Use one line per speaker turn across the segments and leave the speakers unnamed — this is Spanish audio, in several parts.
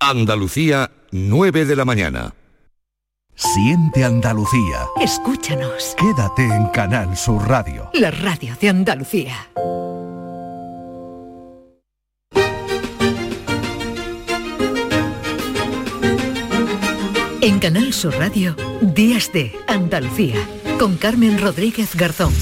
Andalucía, 9 de la mañana.
Siente Andalucía.
Escúchanos.
Quédate en Canal Sur Radio.
La radio de Andalucía. En Canal Sur Radio, Días de Andalucía, con Carmen Rodríguez Garzón.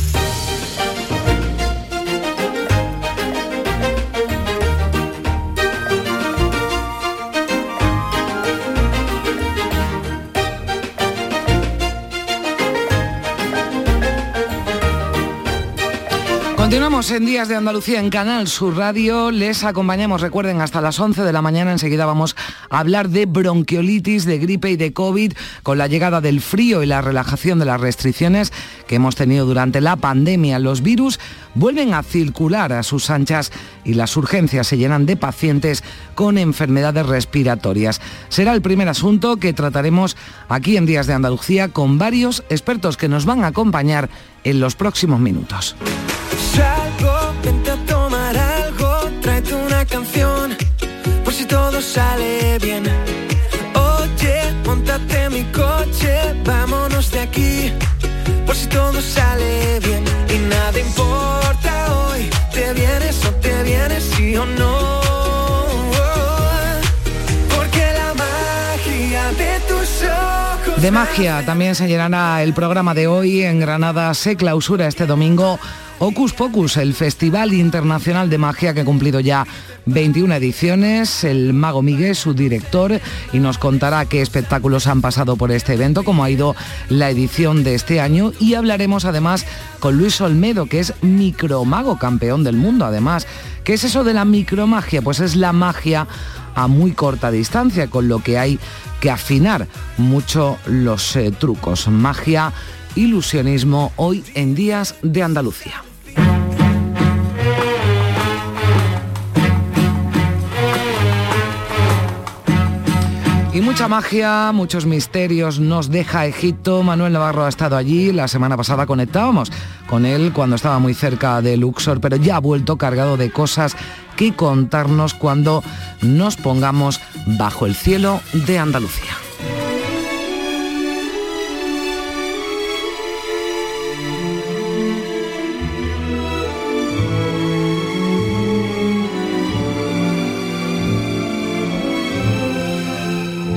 Continuamos en Días de Andalucía en Canal Sur Radio. Les acompañamos, recuerden, hasta las 11 de la mañana. Enseguida vamos a hablar de bronquiolitis, de gripe y de COVID con la llegada del frío y la relajación de las restricciones que hemos tenido durante la pandemia. Los virus vuelven a circular a sus anchas y las urgencias se llenan de pacientes con enfermedades respiratorias. Será el primer asunto que trataremos aquí en Días de Andalucía con varios expertos que nos van a acompañar en los próximos minutos.
Tráete una canción, por si todo sale bien. Oye, montate mi coche, vámonos de aquí, por si todo sale bien. De
magia también se llenará el programa de hoy. En Granada se clausura este domingo Ocus Pocus, el Festival Internacional de Magia que ha cumplido ya 21 ediciones. El mago Miguel, su director, y nos contará qué espectáculos han pasado por este evento, cómo ha ido la edición de este año. Y hablaremos además con Luis Olmedo, que es micromago, campeón del mundo además. ¿Qué es eso de la micromagia? Pues es la magia a muy corta distancia, con lo que hay que afinar mucho los eh, trucos. Magia, ilusionismo, hoy en Días de Andalucía. Y mucha magia, muchos misterios nos deja Egipto. Manuel Navarro ha estado allí. La semana pasada conectábamos con él cuando estaba muy cerca de Luxor, pero ya ha vuelto cargado de cosas que contarnos cuando nos pongamos bajo el cielo de Andalucía.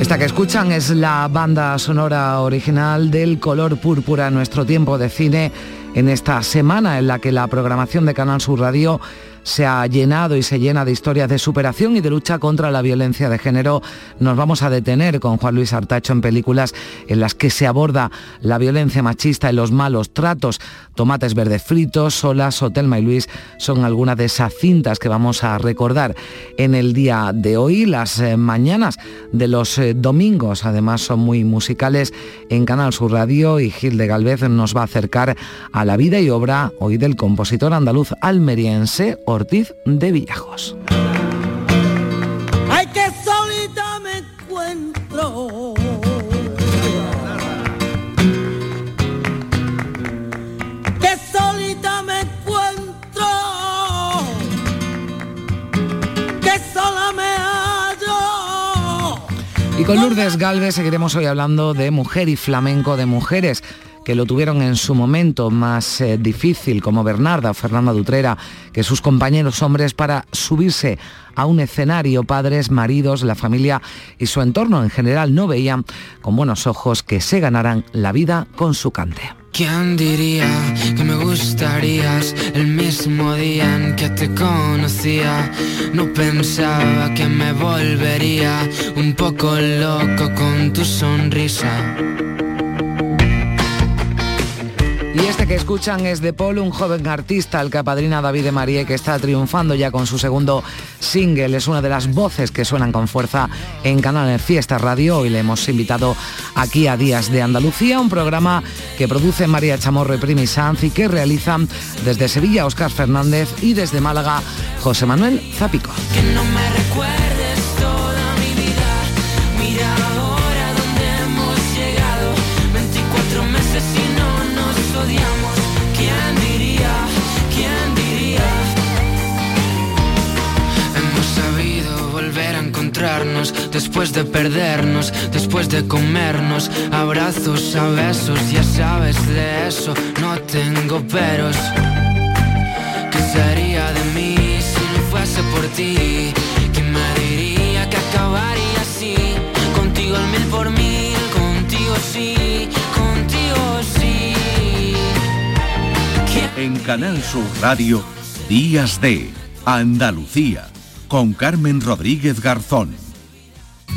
Esta que escuchan es la banda sonora original del color púrpura, nuestro tiempo de cine, en esta semana en la que la programación de Canal Sur Radio se ha llenado y se llena de historias de superación y de lucha contra la violencia de género. Nos vamos a detener con Juan Luis Artacho en películas en las que se aborda la violencia machista y los malos tratos. Tomates verdes fritos, Solas, Hotelma y Luis son algunas de esas cintas que vamos a recordar en el día de hoy. Las eh, mañanas de los eh, domingos además son muy musicales en Canal Sur Radio y Gil de Galvez nos va a acercar a la vida y obra hoy del compositor andaluz almeriense Ortiz de Villajos.
Ay, que solita me encuentro. Que solita me encuentro. Que sola me hallo.
Y con Lourdes Galvez seguiremos hoy hablando de mujer y flamenco, de mujeres que lo tuvieron en su momento más eh, difícil, como Bernarda o Fernanda Dutrera, que sus compañeros hombres para subirse a un escenario, padres, maridos, la familia y su entorno en general no veían con buenos ojos que se ganaran la vida con su cante.
¿Quién diría que me el mismo día en que te conocía? No pensaba que me volvería un poco loco con tu sonrisa.
Que escuchan es de Paul, un joven artista, el que apadrina David de Marie, que está triunfando ya con su segundo single. Es una de las voces que suenan con fuerza en Canal Fiesta Radio. Hoy le hemos invitado aquí a Días de Andalucía, un programa que produce María Chamorro y Primi y que realizan desde Sevilla Óscar Fernández y desde Málaga José Manuel Zapico.
Que no me encontrarnos después de perdernos, después de comernos, abrazos a besos, ya sabes de eso, no tengo peros. ¿Qué sería de mí si no fuese por ti? ¿Quién me diría que acabaría así? Contigo al mil por mil, contigo sí, contigo sí.
En Canal Sur Radio, Días de Andalucía, con Carmen Rodríguez Garzón.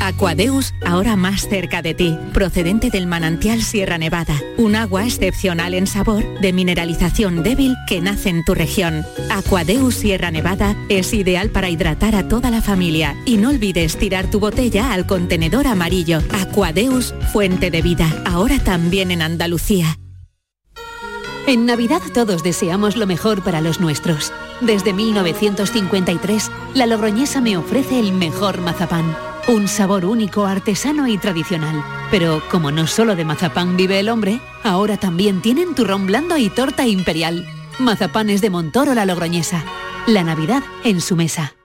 Aquadeus, ahora más cerca de ti, procedente del manantial Sierra Nevada, un agua excepcional en sabor, de mineralización débil que nace en tu región. Aquadeus Sierra Nevada es ideal para hidratar a toda la familia y no olvides tirar tu botella al contenedor amarillo. Aquadeus, fuente de vida, ahora también en Andalucía.
En Navidad todos deseamos lo mejor para los nuestros. Desde 1953, la Logroñesa me ofrece el mejor mazapán. Un sabor único, artesano y tradicional. Pero como no solo de mazapán vive el hombre, ahora también tienen turrón blando y torta imperial. Mazapanes de Montoro la Logroñesa. La Navidad en su mesa.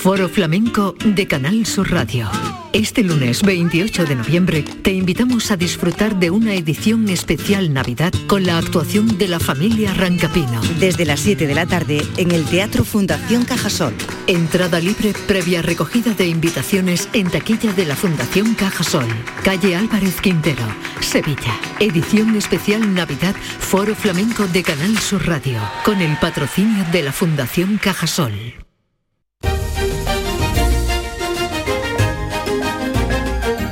Foro Flamenco de Canal Sur Radio. Este lunes 28 de noviembre te invitamos a disfrutar de una edición especial Navidad con la actuación de la familia Rancapino.
Desde las 7 de la tarde en el Teatro Fundación Cajasol.
Entrada libre previa recogida de invitaciones en taquilla de la Fundación Cajasol. Calle Álvarez Quintero, Sevilla. Edición especial Navidad Foro Flamenco de Canal Sur Radio. Con el patrocinio de la Fundación Cajasol.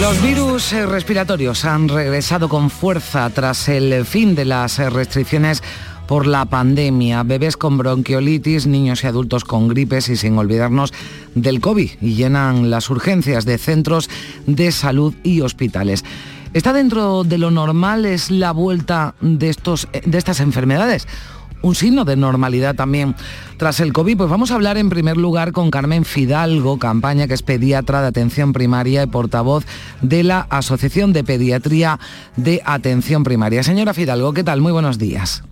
Los
virus eh, respiratorios han regresado con fuerza tras el fin de las eh, restricciones por la pandemia. Bebés con bronquiolitis, niños y adultos con gripes y sin olvidarnos del COVID y llenan las urgencias de centros de salud y hospitales. ¿Está dentro de lo normal es la vuelta de, estos, de estas enfermedades? Un signo de normalidad también tras el COVID. Pues vamos a hablar en primer lugar con Carmen Fidalgo, campaña que es pediatra de atención primaria y portavoz de la Asociación de Pediatría de Atención Primaria. Señora Fidalgo, ¿qué tal? Muy buenos días.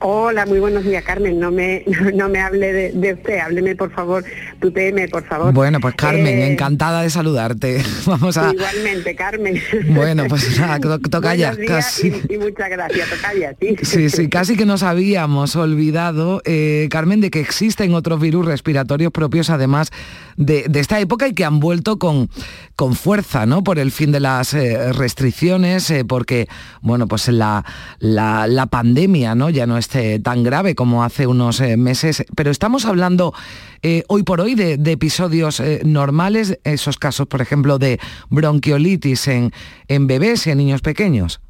Hola, muy buenos días, Carmen. No me, no me hable de, de usted, hábleme por favor, tuteme, por favor.
Bueno, pues Carmen,
Eh,
encantada de saludarte. Vamos a...
Igualmente, Carmen.
Bueno, pues nada, to- toca ya,
Buenos días
casi.
Y, y muchas gracias, toca ya, sí.
Sí, sí, casi que nos habíamos olvidado, eh, Carmen, de que existen otros virus respiratorios propios además de, de esta época y que han vuelto con, con fuerza, ¿no? Por el fin de las eh, restricciones, porque, bueno, pues la, la, la pandemia, ¿no? Ya no es eh, tan grave como hace unos eh, meses, pero estamos hablando eh, hoy por hoy de, episodios eh, normales, esos casos, por ejemplo, de bronquiolitis en, en bebés y en niños pequeños.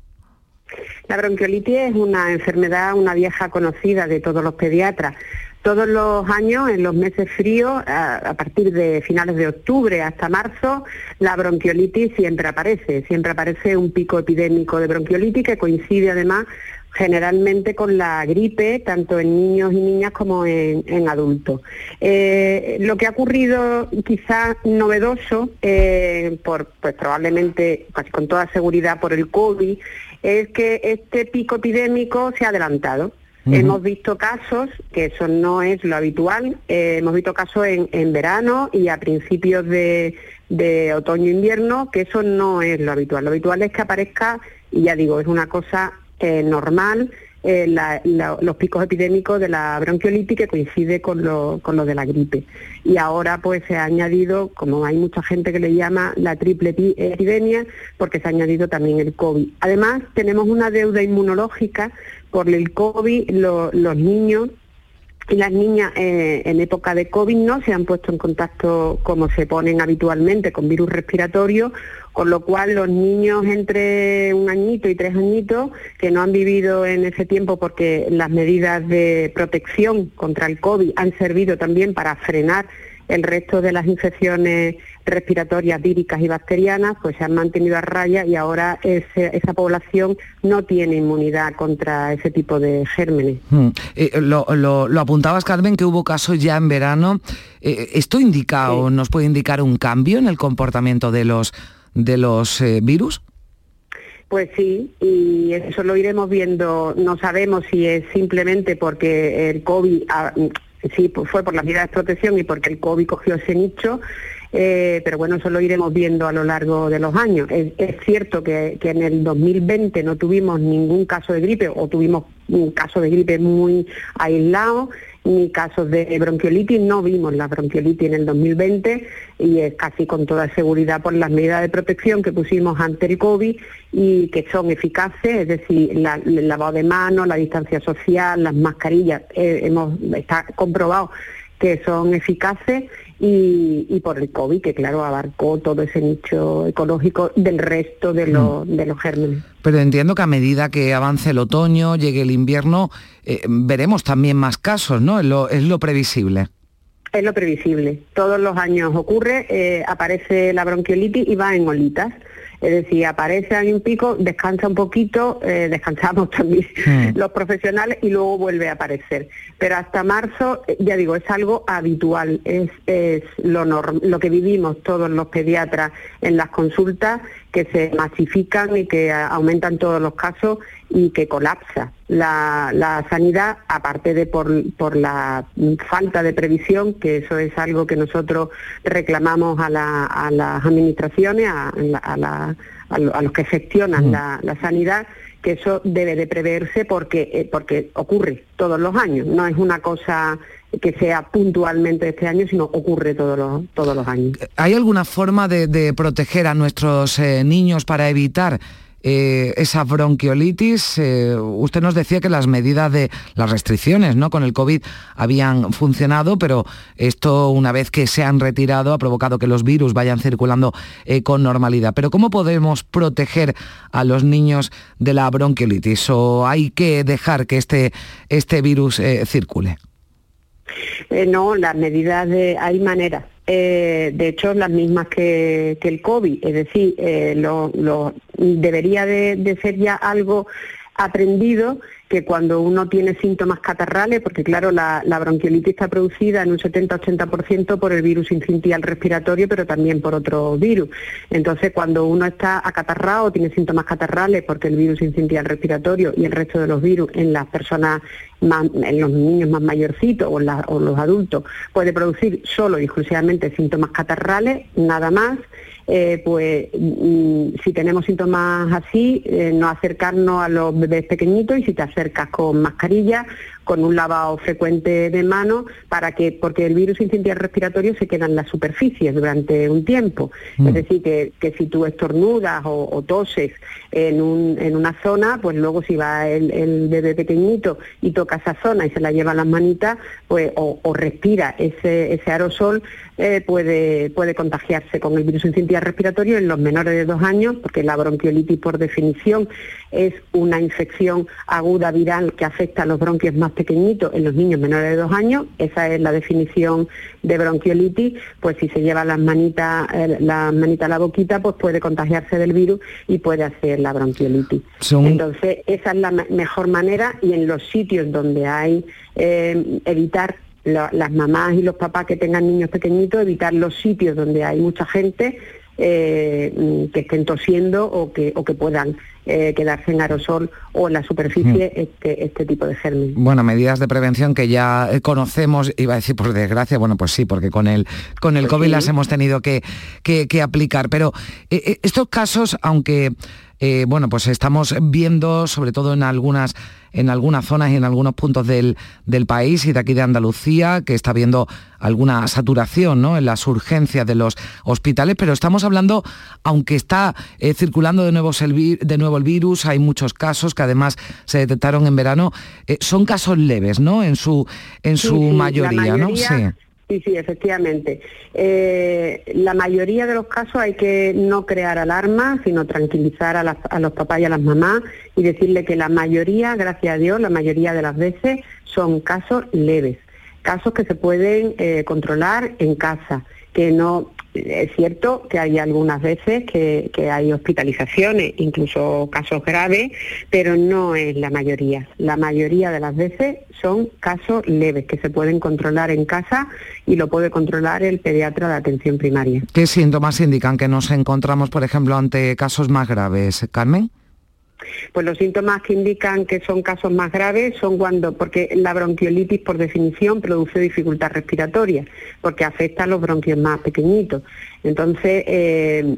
La bronquiolitis es una enfermedad, una vieja conocida de todos los pediatras. Todos los años, en los meses fríos, a partir de finales de octubre hasta marzo, la bronquiolitis siempre aparece. Siempre aparece un pico epidémico de bronquiolitis que coincide además generalmente con la gripe, tanto en niños y niñas como en, en adultos. Eh, lo que ha ocurrido quizás novedoso, eh, por, pues probablemente, casi con toda seguridad por el COVID, es que este pico epidémico se ha adelantado. Hemos visto casos, que eso no es lo habitual, eh, hemos visto casos en, en verano y a principios de, de otoño-invierno, que eso no es lo habitual. Lo habitual es que aparezca, y ya digo, es una cosa eh, normal, eh, la- los picos epidémicos de la bronquiolitis que coincide con lo, con lo de la gripe. Y ahora pues se ha añadido, como hay mucha gente que le llama la triple epi- epidemia, porque se ha añadido también el COVID. Además, tenemos una deuda inmunológica por el COVID, lo- los niños las niñas eh, en época de COVID no se han puesto en contacto como se ponen habitualmente con virus respiratorios, con lo cual los niños entre un añito y tres añitos que no han vivido en ese tiempo porque las medidas de protección contra el COVID han servido también para frenar el resto de las infecciones respiratorias víricas y bacterianas pues se han mantenido a raya y ahora esa población no tiene inmunidad contra ese tipo de gérmenes.
Hmm. Eh, lo, apuntabas, Carmen, que hubo casos ya en verano. Eh, ¿Esto indica o nos puede indicar un cambio en el comportamiento de los, de los eh, virus?
Pues sí, y eso lo iremos viendo. No sabemos si es simplemente porque el COVID, sí, pues fue por las medidas de protección y porque el COVID cogió ese nicho, eh, pero bueno, eso lo iremos viendo a lo largo de los años. Es, cierto que, en el 2020 no tuvimos ningún caso de gripe o tuvimos un caso de gripe muy aislado, ni casos de bronquiolitis, no vimos la bronquiolitis en el 2020 y es casi con toda seguridad por las medidas de protección que pusimos ante el COVID y que son eficaces, es decir, la, el lavado de manos, la distancia social, las mascarillas, eh, hemos, está comprobado que son eficaces y, por el COVID, que claro, abarcó todo ese nicho ecológico del resto de, los, mm. de los gérmenes.
Pero entiendo que a medida que avance el otoño, llegue el invierno, eh, veremos también más casos, ¿no? Es lo, es lo previsible.
Es lo previsible. Todos los años ocurre, eh, aparece la bronquiolitis y va en olitas. Es decir, aparece ahí un pico, descansa un poquito, eh, descansamos también hmm. los profesionales y luego vuelve a aparecer. Pero hasta marzo, eh, ya digo, es algo habitual, es, lo, lo que vivimos todos los pediatras en las consultas, que se masifican y que aumentan todos los casos y que colapsa la, sanidad, aparte de por, por, la falta de previsión, que eso es algo que nosotros reclamamos a, las administraciones, a, los que gestionan mm. la, sanidad, que eso debe de preverse porque, eh, porque ocurre todos los años, no es una cosa que sea puntualmente este año, sino ocurre todos los, todos los años.
¿Hay alguna forma de, proteger a nuestros eh, niños para evitar eh, esa bronquiolitis. Eh, usted nos decía que las medidas de las restricciones ¿no? con el COVID habían funcionado, pero esto una vez que se han retirado ha provocado que los virus vayan circulando eh, con normalidad. Pero ¿cómo podemos proteger a los niños de la bronquiolitis? ¿O hay que dejar que este, este virus circule?
no, las medidas de... hay maneras eh, de hecho las mismas que, el COVID, es decir, eh, lo, debería de, ser ya algo aprendido que cuando uno tiene síntomas catarrales, porque claro, la, bronquiolitis está producida en un 70-80% por el virus incitial respiratorio, pero también por otro virus. Entonces, cuando uno está acatarrado, tiene síntomas catarrales, porque el virus incitial respiratorio y el resto de los virus en las personas, en los niños más mayorcitos o, o los adultos, puede producir solo y exclusivamente síntomas catarrales, nada más. Eh, pues mm, si tenemos síntomas así, eh, no acercarnos a los bebés pequeñitos y si te acercas con mascarilla, con un lavado frecuente de manos para que, porque el virus incendiario respiratorio se queda en las superficies durante un tiempo. Mm. Es decir, que, si tú estornudas o, toses en, una zona, pues luego si va el, bebé pequeñito y toca esa zona y se la lleva a las manitas, pues o, respira ese, aerosol, eh, puede, puede contagiarse con el virus incendiario respiratorio en los menores de dos años, porque la bronquiolitis por definición es una infección aguda viral que afecta a los bronquios más pequeñitos en los niños menores de dos años, esa es la definición de bronquiolitis, pues si se lleva las manitas, eh, la manita a la boquita, pues puede contagiarse del virus y puede hacer la bronquiolitis. Entonces, esa es la mejor manera y en los sitios donde hay eh, evitar las mamás y los papás que tengan niños pequeñitos, evitar los sitios donde hay mucha gente, eh, que estén tosiendo o que, o que puedan eh, quedarse en aerosol o en la superficie mm. este, este tipo de gérmenes.
Bueno, medidas de prevención que ya eh, conocemos, iba a decir por desgracia, bueno, pues sí, porque con el, con el pues COVID las hemos tenido que, que, aplicar, pero estos casos, aunque eh, bueno, pues estamos viendo, sobre todo en algunas, en algunas zonas y en algunos puntos del, país y de aquí de Andalucía, que está habiendo alguna saturación ¿no? en las urgencias de los hospitales, pero estamos hablando, aunque está eh, circulando de nuevo, el, de nuevo el virus, hay muchos casos que además se detectaron en verano, eh, son casos leves, ¿no? En su, en su mayoría, ¿no?
Sí. Sí, sí, efectivamente. Eh, la mayoría de los casos hay que no crear alarma, sino tranquilizar a, los papás y a las mamás y decirle que la mayoría, gracias a Dios, la mayoría de las veces son casos leves casos que se pueden eh, controlar en casa, que no es cierto que hay algunas veces que, hay hospitalizaciones, incluso casos graves, pero no es la mayoría. La mayoría de las veces son casos leves que se pueden controlar en casa y lo puede controlar el pediatra de atención primaria.
¿Qué síntomas indican que nos encontramos, por ejemplo, ante casos más graves, Carmen?
Pues los síntomas que indican que son casos más graves son cuando, porque la bronquiolitis por definición produce dificultad respiratoria, porque afecta a los bronquios más pequeñitos. Entonces, eh,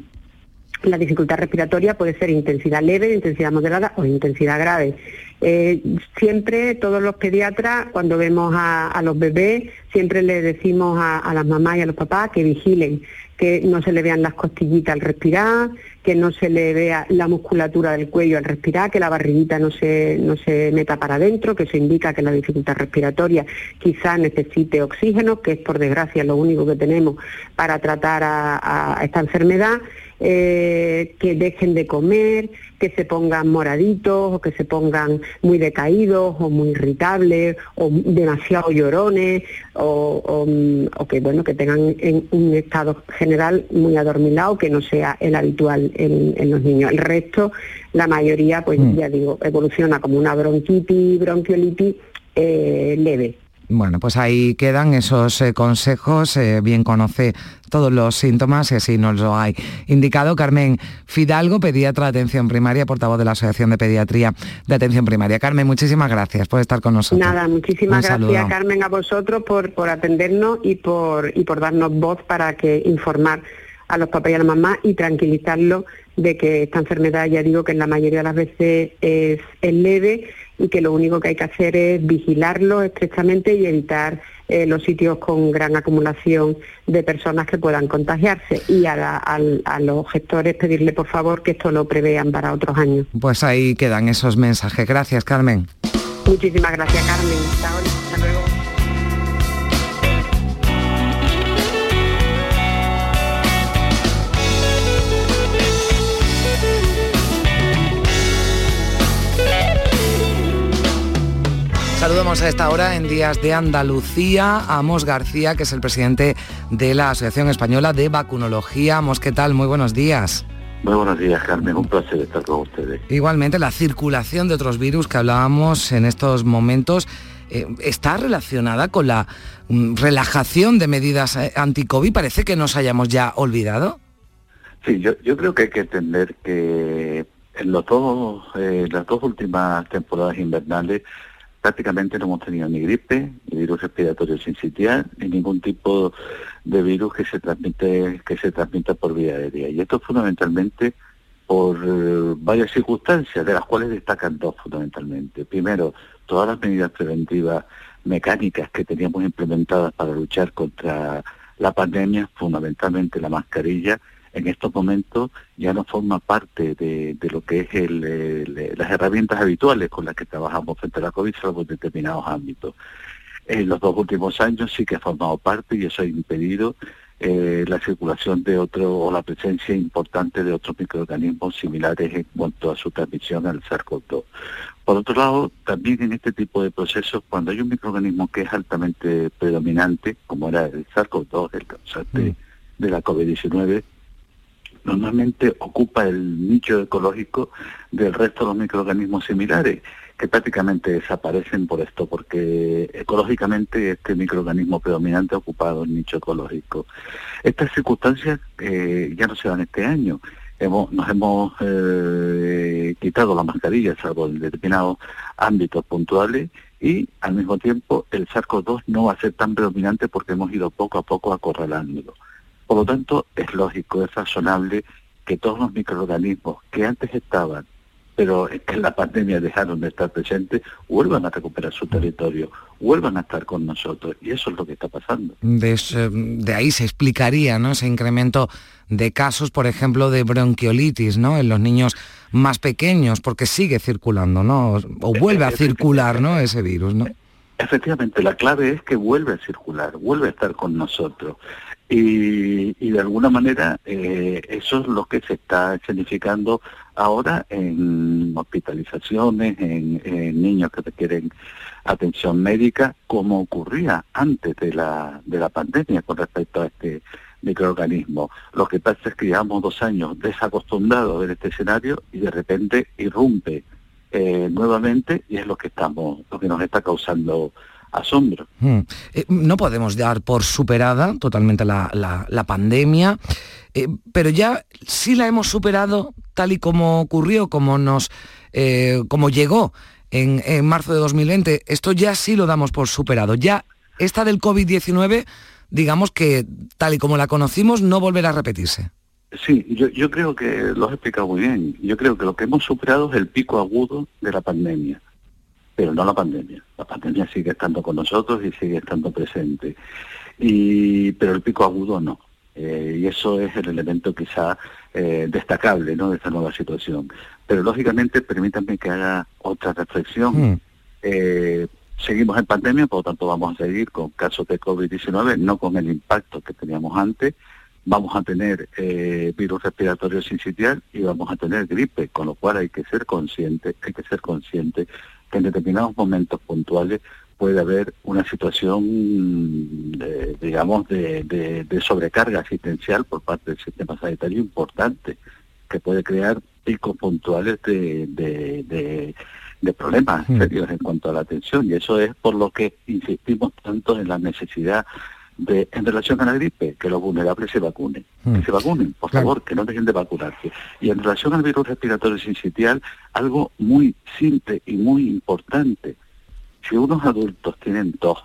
la dificultad respiratoria puede ser intensidad leve, intensidad moderada o intensidad grave. Eh, siempre todos los pediatras, cuando vemos a, los bebés, siempre le decimos a, a, las mamás y a los papás que vigilen, que no se le vean las costillitas al respirar, que no se le vea la musculatura del cuello al respirar, que la barriguita no se, no se meta para adentro, que eso indica que la dificultad respiratoria quizás necesite oxígeno, que es por desgracia lo único que tenemos para tratar a esta enfermedad eh, que dejen de comer, que se pongan moraditos o que se pongan muy decaídos o muy irritables o demasiado llorones o, que bueno que tengan en un estado general muy adormilado que no sea el habitual en, los niños. El resto, la mayoría, pues mm. ya digo, evoluciona como una bronquitis, bronquiolitis eh, leve.
Bueno, pues ahí quedan esos eh, consejos, eh, bien conoce todos los síntomas y así nos lo hay indicado. Carmen Fidalgo, pediatra de atención primaria, portavoz de la Asociación de Pediatría de Atención Primaria. Carmen, muchísimas gracias por estar con nosotros.
Nada, muchísimas gracias Carmen a vosotros por, por atendernos y por, y por darnos voz para que informar a los papás y a la mamá y tranquilizarlos de que esta enfermedad, ya digo que en la mayoría de las veces es, es leve y que lo único que hay que hacer es vigilarlo estrechamente y evitar eh, los sitios con gran acumulación de personas que puedan contagiarse y a, los gestores pedirle por favor que esto lo prevean para otros años.
Pues ahí quedan esos mensajes. Gracias, Carmen.
Muchísimas gracias, Carmen. Hasta luego.
Saludamos a esta hora en Días de Andalucía a Amos García, que es el presidente de la Asociación Española de Vacunología. Amos, ¿qué tal? Muy buenos días.
Muy buenos días, Carmen. Un placer estar con ustedes.
Igualmente, la circulación de otros virus que hablábamos en estos momentos eh, está relacionada con la mm, relajación de medidas eh, anti-COVID. Parece que nos hayamos ya olvidado.
Sí, yo, yo creo que hay que entender que en los dos, eh, las dos últimas temporadas invernales prácticamente no hemos tenido ni gripe, ni virus respiratorio sincitial, ni ningún tipo de virus que se transmite que se transmita por vía aérea. Y esto fundamentalmente por eh, varias circunstancias, de las cuales destacan dos fundamentalmente. Primero, todas las medidas preventivas mecánicas que teníamos implementadas para luchar contra la pandemia, fundamentalmente la mascarilla, en estos momentos ya no forma parte de, lo que es las herramientas habituales con las que trabajamos frente a la COVID, salvo en determinados ámbitos. En los dos últimos años sí que ha formado parte y eso ha impedido eh, la circulación de otro o la presencia importante de otros microorganismos similares en cuanto a su transmisión al SARS-CoV-2. Por otro lado, también en este tipo de procesos, cuando hay un microorganismo que es altamente predominante, como era el SARS-CoV-2, el causante mm. de la COVID-19, normalmente ocupa el nicho ecológico del resto de los microorganismos similares, que prácticamente desaparecen por esto, porque ecológicamente este microorganismo predominante ha ocupado el nicho ecológico. Estas circunstancias eh, ya no se dan este año. Hemos, nos hemos eh, quitado la mascarilla, salvo en determinados ámbitos puntuales, y al mismo tiempo el SARS-CoV-2 no va a ser tan predominante porque hemos ido poco a poco acorralándolo. Por lo tanto, es lógico, es razonable que todos los microorganismos que antes estaban, pero que en la pandemia dejaron de estar presentes, vuelvan a recuperar su territorio, vuelvan a estar con nosotros. Y eso es lo que está pasando.
De, ahí se explicaría ¿no? ese incremento de casos, por ejemplo, de bronquiolitis ¿no? en los niños más pequeños, porque sigue circulando, ¿no? O vuelve a circular ¿no? ese virus, ¿no?
Efectivamente, la clave es que vuelve a circular, vuelve a estar con nosotros. Y, de alguna manera eh, eso es lo que se está escenificando ahora en hospitalizaciones, en, niños que requieren atención médica, como ocurría antes de la, de la pandemia con respecto a este microorganismo. Lo que pasa es que llevamos dos años desacostumbrados ver este escenario y de repente irrumpe eh, nuevamente y es lo que estamos, lo que nos está causando asombro.
Hmm. Eh, no podemos dar por superada totalmente la, pandemia, eh, pero ya sí la hemos superado tal y como ocurrió, como nos, como llegó en, en marzo de 2020. Esto ya sí lo damos por superado. Ya esta del COVID-19 digamos que tal y como la conocimos no volverá a repetirse.
Sí, yo, yo creo que lo has explicado muy bien. Yo creo que lo que hemos superado es el pico agudo de la pandemia, pero no la pandemia. La pandemia sigue estando con nosotros y sigue estando presente. Y, pero el pico agudo no. Eh, y eso es el elemento quizá eh, destacable ¿no? de esta nueva situación. Pero lógicamente permítanme que haga otra reflexión. Mm. Eh, Seguimos en pandemia, por lo tanto vamos a seguir con casos de COVID-19, no con el impacto que teníamos antes. Vamos a tener eh, virus respiratorio sincitial y vamos a tener gripe, con lo cual hay que ser consciente, hay que ser consciente que en determinados momentos puntuales puede haber una situación, digamos, de, sobrecarga asistencial por parte del sistema sanitario importante, que puede crear picos puntuales de de problemas mm. serios en cuanto a la atención y eso es por lo que insistimos tanto en la necesidad de, en relación a la gripe, que los vulnerables se vacunen, que mm. se vacunen, por favor, que no dejen de vacunarse. Y en relación al virus respiratorio sincitial, algo muy simple y muy importante. Si unos adultos tienen tos,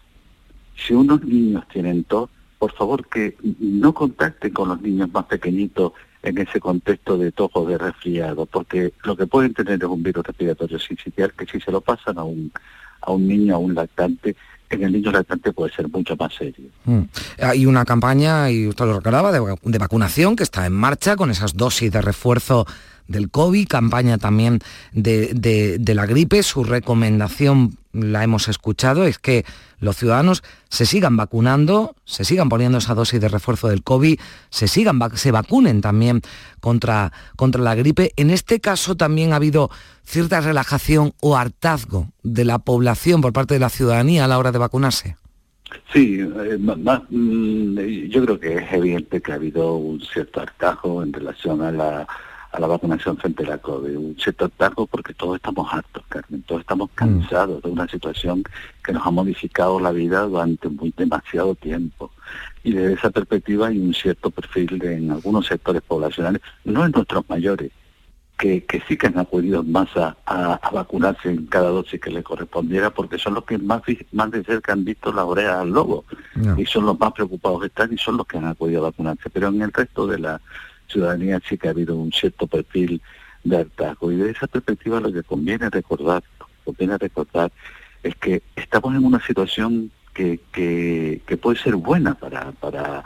si unos niños tienen tos, por favor que no contacten con los niños más pequeñitos en ese contexto de tojo de resfriado, porque lo que pueden tener es un virus respiratorio sincitial que si se lo pasan a un, a un niño, a un lactante, en el niño lactante puede ser mucho más serio.
Mm. Hay una campaña, y usted lo recordaba, de, de vacunación que está en marcha con esas dosis de refuerzo del COVID, campaña también de, la gripe. Su recomendación, la hemos escuchado, es que los ciudadanos se sigan vacunando, se sigan poniendo esa dosis de refuerzo del COVID, se sigan se vacunen también contra, contra la gripe. En este caso también ha habido cierta relajación o hartazgo de la población por parte de la ciudadanía a la hora de vacunarse.
Sí, eh, mm, yo creo que es evidente que ha habido un cierto hartazgo en relación a la a la vacunación frente a la COVID. Un cierto targo porque todos estamos hartos, Carmen, todos estamos mm. cansados de una situación que nos ha modificado la vida durante muy demasiado tiempo. Y desde esa perspectiva hay un cierto perfil de, en algunos sectores poblacionales, no en nuestros mayores, que, que sí que han acudido más a, a, vacunarse en cada dosis que le correspondiera, porque son los que más, más de cerca han visto la oreja al lobo, y son los más preocupados que están y son los que han acudido a vacunarse. Pero en el resto de la ciudadanía que ha habido un cierto perfil de hartazgo. Y de esa perspectiva lo que conviene recordar, conviene recordar es que estamos en una situación que, que, puede ser buena para, para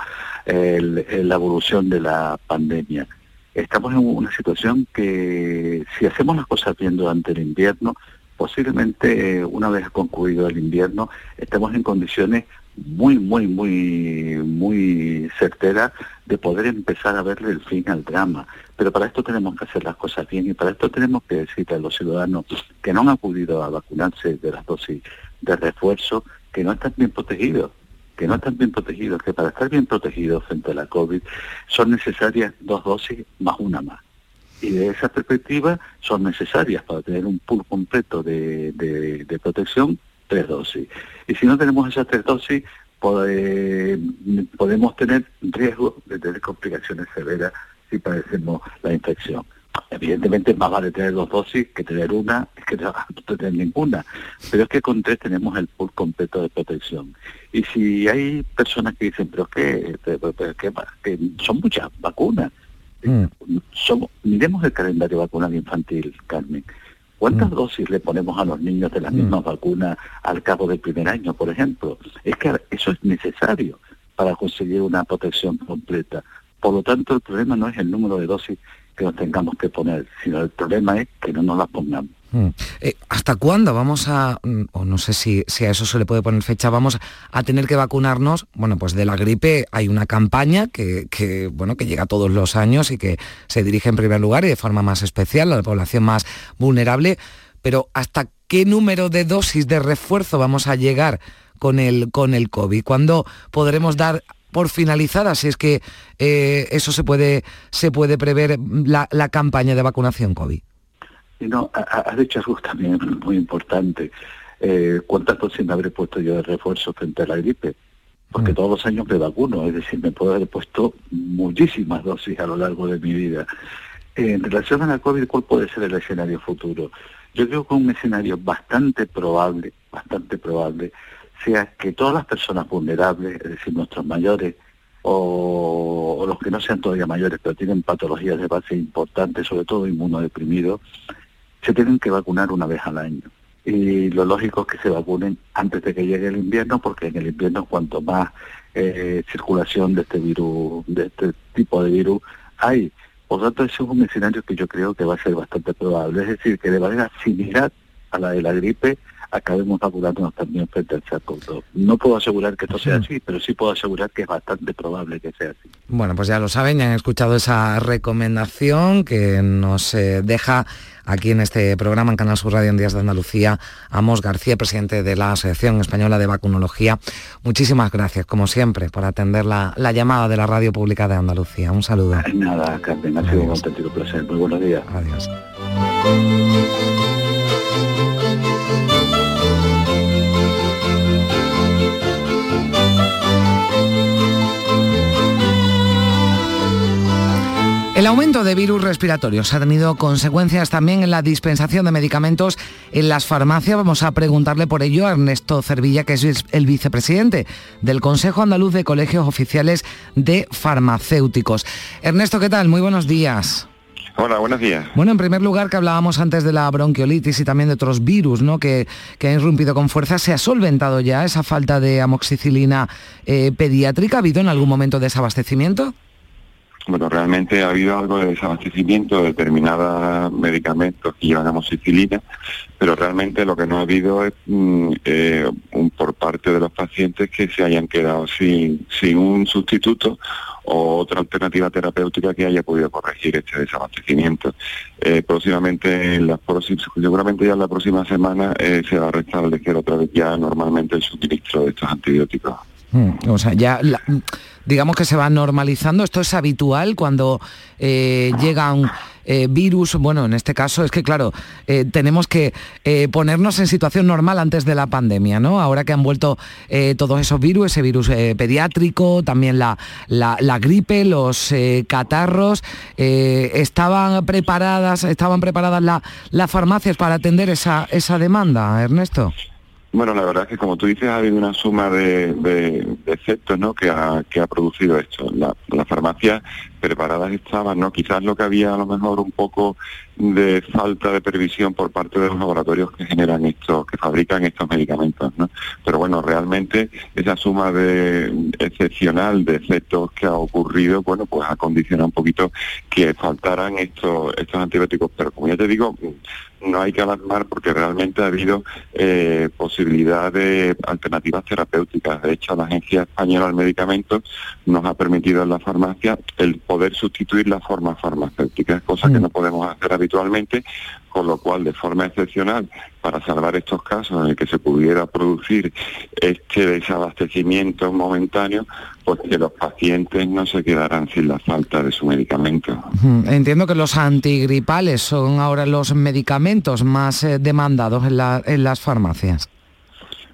la evolución de la pandemia. Estamos en una situación que si hacemos las cosas bien durante el invierno, posiblemente una vez concluido el invierno, estemos en condiciones muy, muy, muy, muy certera de poder empezar a verle el fin al drama. Pero para esto tenemos que hacer las cosas bien y para esto tenemos que decirle a los ciudadanos que no han acudido a vacunarse de las dosis de refuerzo, que no están bien protegidos, que no están bien protegidos, que para estar bien protegidos frente a la COVID son necesarias dos dosis más una más. Y de esa perspectiva son necesarias para tener un pool completo de, de, de protección tres dosis. Y si no tenemos esas tres dosis, podemos tener riesgo de tener complicaciones severas si padecemos la infección. Evidentemente más vale tener dos dosis que tener una que no tener ninguna, pero es que con tres tenemos el pool completo de protección. Y si hay personas que dicen, pero qué, que son muchas vacunas, mm. somos, miremos el calendario vacunal infantil, Carmen. ¿Cuántas mm. dosis le ponemos a los niños de las mm. mismas vacunas al cabo del primer año, por ejemplo? Es que eso es necesario para conseguir una protección completa. Por lo tanto, el problema no es el número de dosis que nos tengamos que poner, sino el problema es que no nos las pongamos.
Mm. Eh, ¿Hasta cuándo vamos a, mm, o no sé si, a eso se le puede poner fecha, vamos a tener que vacunarnos? Bueno, pues de la gripe hay una campaña que, bueno, que llega todos los años y que se dirige en primer lugar y de forma más especial a la población más vulnerable, pero ¿hasta qué número de dosis de refuerzo vamos a llegar con el, con el COVID? ¿Cuándo podremos dar por finalizada, si es que eh, eso se puede, se puede prever la campaña de vacunación COVID?
Y no, has dicho algo también muy importante. Eh, ¿Cuántas dosis me habré puesto yo de refuerzo frente a la gripe? Porque mm. todos los años me vacuno, es decir, me puedo haber puesto muchísimas dosis a lo largo de mi vida. en relación a la COVID, ¿cuál puede ser el escenario futuro? Yo creo que un escenario bastante probable, bastante probable, sea que todas las personas vulnerables, es decir, nuestros mayores, o, o, los que no sean todavía mayores, pero tienen patologías de base importantes, sobre todo inmunodeprimidos, se tienen que vacunar una vez al año. Y lo lógico es que se vacunen antes de que llegue el invierno, porque en el invierno cuanto más eh, circulación de este virus, de este tipo de virus hay. Por tanto, ese es un escenario que yo creo que va a ser bastante probable. Es decir, que de manera similar a la de la gripe, acabemos vacunándonos también frente al sars No puedo asegurar que esto sea así, pero sí puedo asegurar que es bastante probable que sea así.
Bueno, pues ya lo saben, ya han escuchado esa recomendación que nos eh, deja aquí en este programa en Canal Sur Radio en Días de Andalucía, Amos García, presidente de la Asociación Española de Vacunología. Muchísimas gracias, como siempre, por atender la, llamada de la Radio Pública de Andalucía. Un saludo.
Nada, Carmen, ha sido un auténtico placer. Muy buenos días.
Adiós. El aumento de virus respiratorios ha tenido consecuencias también en la dispensación de medicamentos en las farmacias. Vamos a preguntarle por ello a Ernesto Cervilla, que es el vicepresidente del Consejo Andaluz de Colegios Oficiales de Farmacéuticos. Ernesto, ¿qué tal? Muy buenos días.
Hola, buenos días.
Bueno, en primer lugar, que hablábamos antes de la bronquiolitis y también de otros virus ¿no? que, que han irrumpido con fuerza, ¿se ha solventado ya esa falta de amoxicilina eh, pediátrica? ¿Ha habido en algún momento desabastecimiento?
Bueno, realmente ha habido algo de desabastecimiento de determinados medicamentos que llevan amoxicilina, pero realmente lo que no ha habido es mm, eh, un, por parte de los pacientes que se hayan quedado sin, sin un sustituto o otra alternativa terapéutica que haya podido corregir este desabastecimiento. Eh, próximamente, en las seguramente ya en la próxima semana eh, se va a restablecer otra vez ya normalmente el suministro de estos antibióticos.
Mm, o sea, ya digamos que se va normalizando. Esto es habitual cuando eh, llega un eh, virus. Bueno, en este caso es que, claro, eh, tenemos que ponernos en situación normal antes de la pandemia, ¿no? Ahora que han vuelto todos esos virus, ese virus pediátrico, también la, la, gripe, los catarros, ¿estaban preparadas, estaban preparadas las farmacias para atender esa, esa demanda, Ernesto?
Bueno, la verdad es que como tú dices, ha habido una suma de, efectos ¿no? que, ha, que ha producido esto. La, las farmacias preparadas estaban, ¿no? Quizás lo que había a lo mejor un poco de falta de previsión por parte de los laboratorios que generan estos, que fabrican estos medicamentos, ¿no? Pero bueno, realmente esa suma de excepcional de efectos que ha ocurrido, bueno, pues ha condicionado un poquito que faltaran estos, estos antibióticos. Pero como ya te digo, no hay que alarmar porque realmente ha habido eh, posibilidad de alternativas terapéuticas. De hecho, la Agencia Española del Medicamento nos ha permitido en la farmacia el poder sustituir la forma farmacéutica, cosa que mm. no podemos hacer habitualmente, con lo cual, de forma excepcional, para salvar estos casos en el que se pudiera producir este desabastecimiento momentáneo, pues que los pacientes no se quedarán sin la falta de su medicamento.
Entiendo que los antigripales son ahora los medicamentos más eh, demandados en, en las farmacias.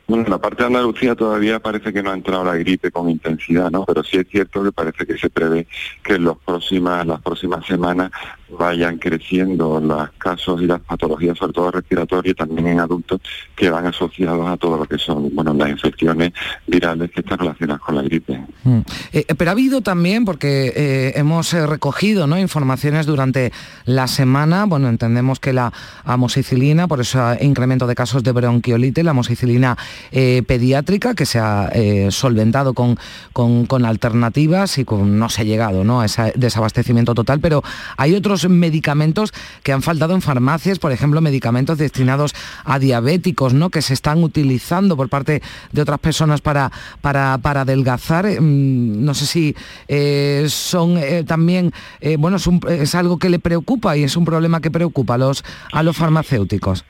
Bueno, en la parte de Andalucía todavía parece que no ha entrado la gripe con intensidad, ¿no? Pero sí es cierto que parece que se prevé que en próximas, las próximas semanas vayan creciendo los casos y las patologías, sobre todo respiratorias, también en adultos, que van asociados a todo lo que son, bueno, las infecciones virales que están relacionadas con la gripe.
Mm. Eh, pero ha habido también, porque eh, hemos eh, recogido ¿no? informaciones durante la semana, bueno, entendemos que la amoxicilina, por eso incremento de casos de bronquiolitis, la amoxicilina eh, pediátrica que se ha eh, solventado con, con, alternativas y con, no se ha llegado ¿no? a ese desabastecimiento total, pero hay otros medicamentos que han faltado en farmacias, por ejemplo, medicamentos destinados a diabéticos, ¿no? Que se están utilizando por parte de otras personas para, para, para adelgazar. Mm, no sé si eh, son eh, también, eh, bueno, es, algo que le preocupa y es un problema que preocupa a los, a los farmacéuticos.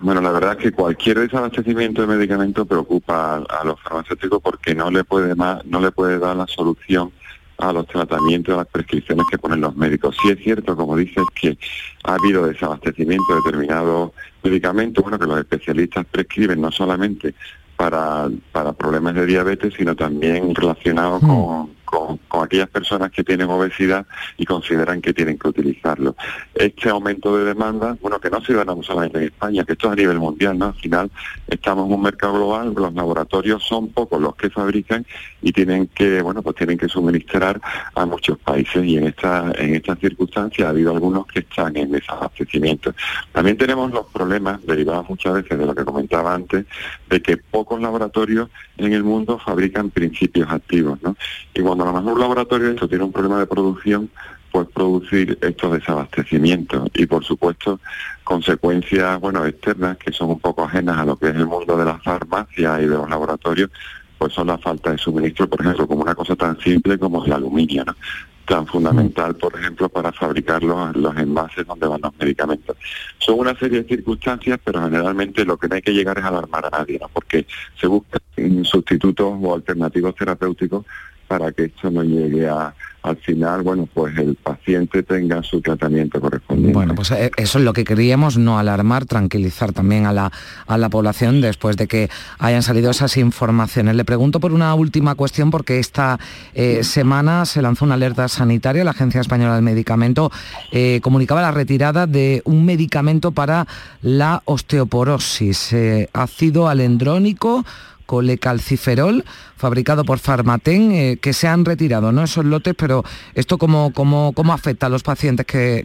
Bueno, la verdad es que cualquier desabastecimiento de medicamentos preocupa a, los farmacéuticos porque no le puede más, no le puede dar la solución a los tratamientos, a las prescripciones que ponen los médicos. Sí es cierto, como dices, que ha habido desabastecimiento de determinados medicamentos, bueno, que los especialistas prescriben no solamente para, para problemas de diabetes, sino también relacionados mm. con con, aquellas personas que tienen obesidad y consideran que tienen que utilizarlo. Este aumento de demanda, bueno, que no se da solamente en España, que esto es a nivel mundial, ¿no? Al final estamos en un mercado global, los laboratorios son pocos los que fabrican y tienen que, bueno, pues tienen que suministrar a muchos países y en esta, en estas circunstancias ha habido algunos que están en desabastecimiento. También tenemos los problemas derivados muchas veces de lo que comentaba antes, de que pocos laboratorios en el mundo fabrican principios activos, ¿no? Y cuando a lo mejor un laboratorio esto tiene un problema de producción, pues producir estos desabastecimientos y por supuesto consecuencias bueno externas que son un poco ajenas a lo que es el mundo de la farmacia y de los laboratorios pues son la falta de suministro por ejemplo como una cosa tan simple como el aluminio ¿no? tan fundamental por ejemplo para fabricar los, los envases donde van los medicamentos son una serie de circunstancias pero generalmente lo que no hay que llegar es a alarmar a nadie ¿no? porque se buscan sustitutos o alternativos terapéuticos para que esto no llegue a, al final, bueno, pues el paciente tenga su tratamiento correspondiente.
Bueno, pues eh, eso es lo que queríamos, no alarmar, tranquilizar también a la, a la población después de que hayan salido esas informaciones. Le pregunto por una última cuestión, porque esta eh, semana se lanzó una alerta sanitaria, la Agencia Española del Medicamento eh, comunicaba la retirada de un medicamento para la osteoporosis, ácido alendrónico colecalciferol, fabricado por Farmaten, eh, que se han retirado ¿no? esos lotes, pero ¿esto cómo, cómo, cómo afecta a los pacientes que,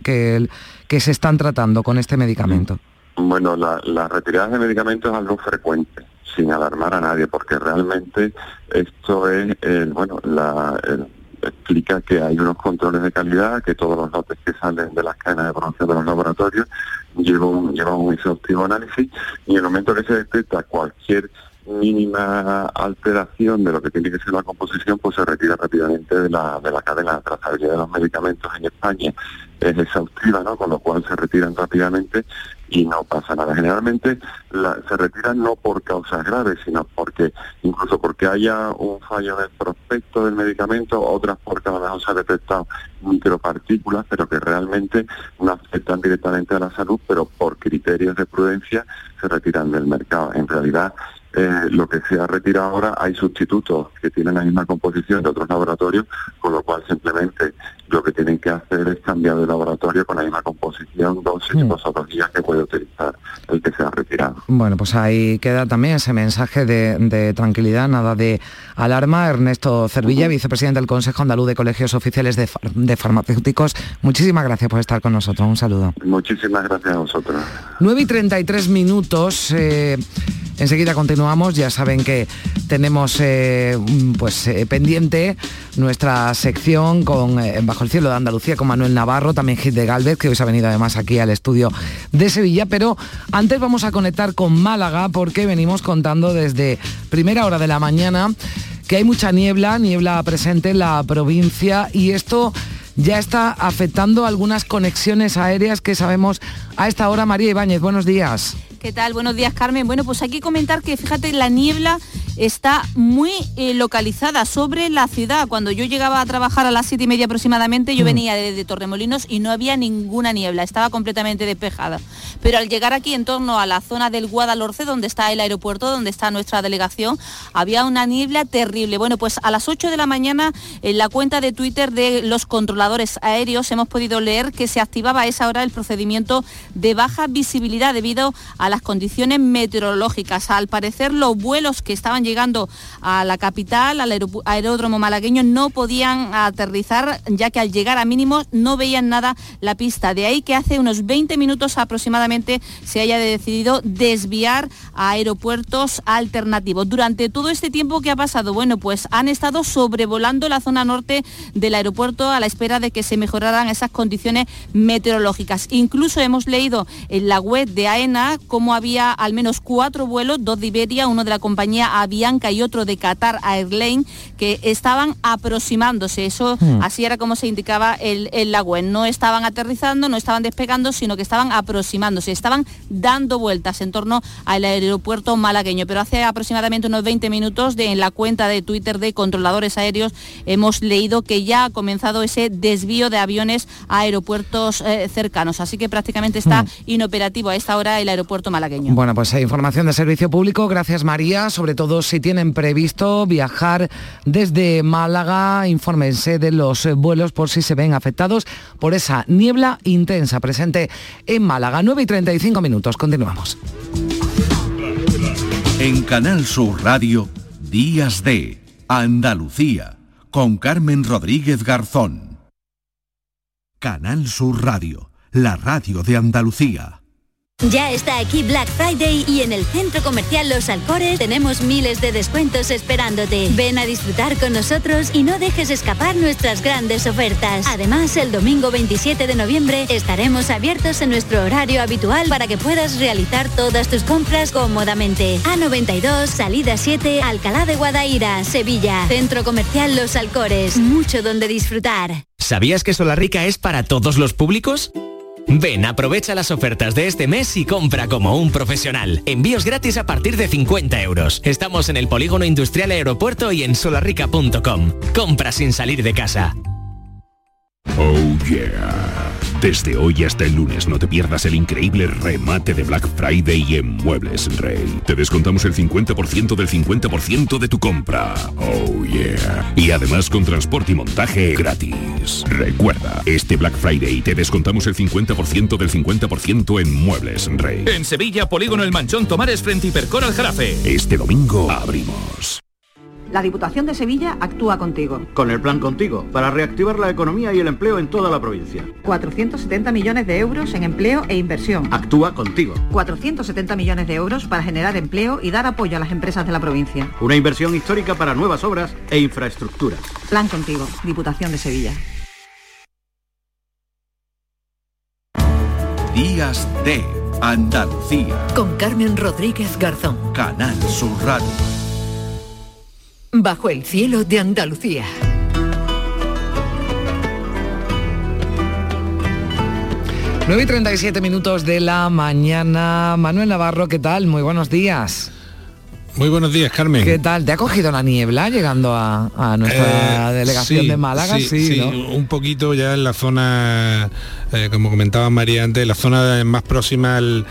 que, se están tratando con este medicamento?
Bueno, la, la retirada de medicamentos es algo frecuente, sin alarmar a nadie, porque realmente esto es, bueno, la, explica que hay unos controles de calidad, que todos los lotes que salen de las cadenas de producción de los laboratorios llevan llevan un exhaustivo análisis y en el momento que se detecta cualquier mínima alteración de lo que tiene que ser la composición, pues se retira rápidamente de la, de la cadena. de trazabilidad de los medicamentos en España es exhaustiva, ¿no? Con lo cual se retiran rápidamente y no pasa nada. Generalmente se retiran no por causas graves, sino porque incluso porque haya un fallo del prospecto del medicamento, otras porque a lo mejor se ha detectado micropartículas, pero que realmente no afectan directamente a la salud, pero por criterios de prudencia se retiran del mercado. En realidad eh, lo que se ha retirado ahora hay sustitutos que tienen la misma composición de otros laboratorios, con lo cual simplemente lo que tienen que hacer es cambiar de laboratorio con la misma composición, dosis y mm. que puede utilizar el que se ha retirado.
Bueno, pues ahí queda también ese mensaje de, tranquilidad, nada de alarma. Ernesto Cervilla, vicepresidente del Consejo Andaluz de Colegios Oficiales de, Farmacéuticos, muchísimas gracias por estar con nosotros. Un saludo.
Muchísimas gracias a vosotros.
9 y 33 minutos. Eh, Enseguida continuamos, ya saben que tenemos eh, pues eh, pendiente nuestra sección con eh, Bajo el cielo de Andalucía con Manuel Navarro, también Git de Galvez, que hoy se ha venido además aquí al estudio de Sevilla, pero antes vamos a conectar con Málaga porque venimos contando desde primera hora de la mañana que hay mucha niebla, niebla presente en la provincia y esto ya está afectando algunas conexiones aéreas que sabemos a esta hora. María Ibáñez, buenos días.
¿Qué tal? Buenos días, Carmen. Bueno, pues hay que comentar que, fíjate, la niebla está muy eh, localizada sobre la ciudad. Cuando yo llegaba a trabajar a las siete y media aproximadamente, yo mm. venía de, Torremolinos y no había ninguna niebla, estaba completamente despejada. Pero al llegar aquí en torno a la zona del Guadalhorce, donde está el aeropuerto, donde está nuestra delegación, había una niebla terrible. Bueno, pues a las 8 de la mañana en la cuenta de Twitter de los controladores aéreos hemos podido leer que se activaba a esa hora el procedimiento de baja visibilidad debido a las condiciones meteorológicas. Al parecer los vuelos que estaban llegando a la capital, al aeródromo malagueño, no podían aterrizar ya que al llegar a mínimos no veían nada la pista. De ahí que hace unos 20 minutos aproximadamente se haya decidido desviar a aeropuertos alternativos. Durante todo este tiempo que ha pasado, bueno, pues han estado sobrevolando la zona norte del aeropuerto a la espera de que se mejoraran esas condiciones meteorológicas. Incluso hemos leído en la web de AENA cómo había al menos cuatro vuelos, dos de Iberia, uno de la compañía Avianca y otro de Qatar Airlines, que estaban aproximándose. Eso hmm. así era como se indicaba en, la web. No estaban aterrizando, no estaban despegando, sino que estaban aproximándose, estaban dando vueltas en torno al aeropuerto malagueño. Pero hace aproximadamente unos 20 minutos de, en la cuenta de Twitter de controladores aéreos hemos leído que ya ha comenzado ese desvío de aviones a aeropuertos eh, cercanos. Así que prácticamente está hmm. inoperativo a esta hora el aeropuerto malagueño.
Bueno, pues información de servicio público. Gracias María. Sobre todo si tienen previsto viajar desde Málaga, infórmense de los vuelos por si se ven afectados por esa niebla intensa presente en Málaga. 9 y 35 minutos. Continuamos.
En Canal Sur Radio, Días de Andalucía, con Carmen Rodríguez Garzón. Canal Sur Radio, la radio de Andalucía.
Ya está aquí Black Friday y en el centro comercial Los Alcores tenemos miles de descuentos esperándote. Ven a disfrutar con nosotros y no dejes escapar nuestras grandes ofertas. Además, el domingo 27 de noviembre estaremos abiertos en nuestro horario habitual para que puedas realizar todas tus compras cómodamente. A92, salida 7, Alcalá de Guadaira, Sevilla. Centro comercial Los Alcores. Mucho donde disfrutar.
¿Sabías que Rica es para todos los públicos? Ven, aprovecha las ofertas de este mes y compra como un profesional. Envíos gratis a partir de 50 euros. Estamos en el Polígono Industrial Aeropuerto y en solarrica.com. Compra sin salir de casa.
Oh yeah. Desde hoy hasta el lunes no te pierdas el increíble remate de Black Friday en Muebles Rey. Te descontamos el 50% del 50% de tu compra. Oh yeah. Y además con transporte y montaje gratis. Recuerda, este Black Friday te descontamos el 50% del 50% en Muebles Rey.
En Sevilla, Polígono El Manchón Tomares frente Hipercor al Jarafe.
Este domingo abrimos.
La Diputación de Sevilla actúa contigo.
Con el plan contigo, para reactivar la economía y el empleo en toda la provincia.
470 millones de euros en empleo e inversión.
Actúa contigo.
470 millones de euros para generar empleo y dar apoyo a las empresas de la provincia.
Una inversión histórica para nuevas obras e infraestructura.
Plan contigo, Diputación de Sevilla.
Días de Andalucía.
Con Carmen Rodríguez Garzón.
Canal Sur Radio.
Bajo el cielo de Andalucía.
Nueve y 37 minutos de la mañana. Manuel Navarro, ¿qué tal? Muy buenos días.
Muy buenos días, Carmen.
¿Qué tal? ¿Te ha cogido la niebla llegando a, nuestra eh, delegación de Málaga?
Sí, un poquito ya en la zona, eh, como comentaba María antes, la zona más próxima al,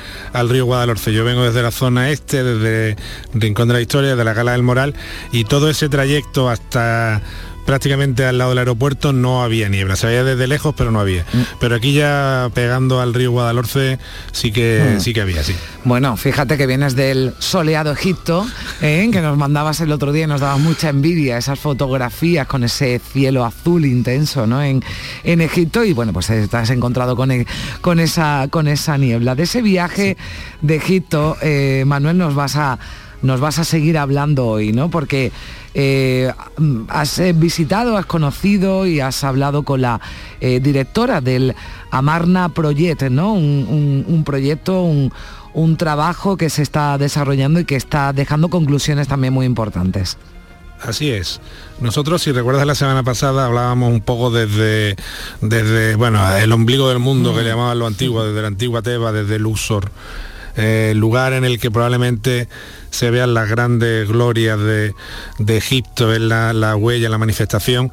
río Guadalhorce. Yo vengo desde la zona este, desde Rincón de la Historia, de la Gala del Moral, y todo ese trayecto hasta prácticamente al lado del aeropuerto no había niebla, se veía desde lejos pero no había. Mm. Pero aquí ya pegando al río Guadalhorce sí que mm. sí que había, sí.
Bueno, fíjate que vienes del soleado Egipto, ¿eh? que nos mandabas el otro día, nos daba mucha envidia esas fotografías con ese cielo azul intenso ¿no? en, en Egipto y bueno, pues estás encontrado con, e, con, esa, con esa niebla. De ese viaje de Egipto, eh, Manuel, nos vas a nos vas a seguir hablando hoy, ¿no? Porque eh, has eh, visitado, has conocido y has hablado con la eh, directora del Amarna Project, ¿no? Un, proyecto, un, trabajo que se está desarrollando y que está dejando conclusiones también muy importantes.
Así es. Nosotros, si recuerdas la semana pasada, hablábamos un poco desde, desde bueno, el ombligo del mundo, que mm. llamaban lo antiguo, desde la antigua Teba, desde Luxor, lugar en el que probablemente se vean las grandes glorias de, Egipto, en la, la huella, la manifestación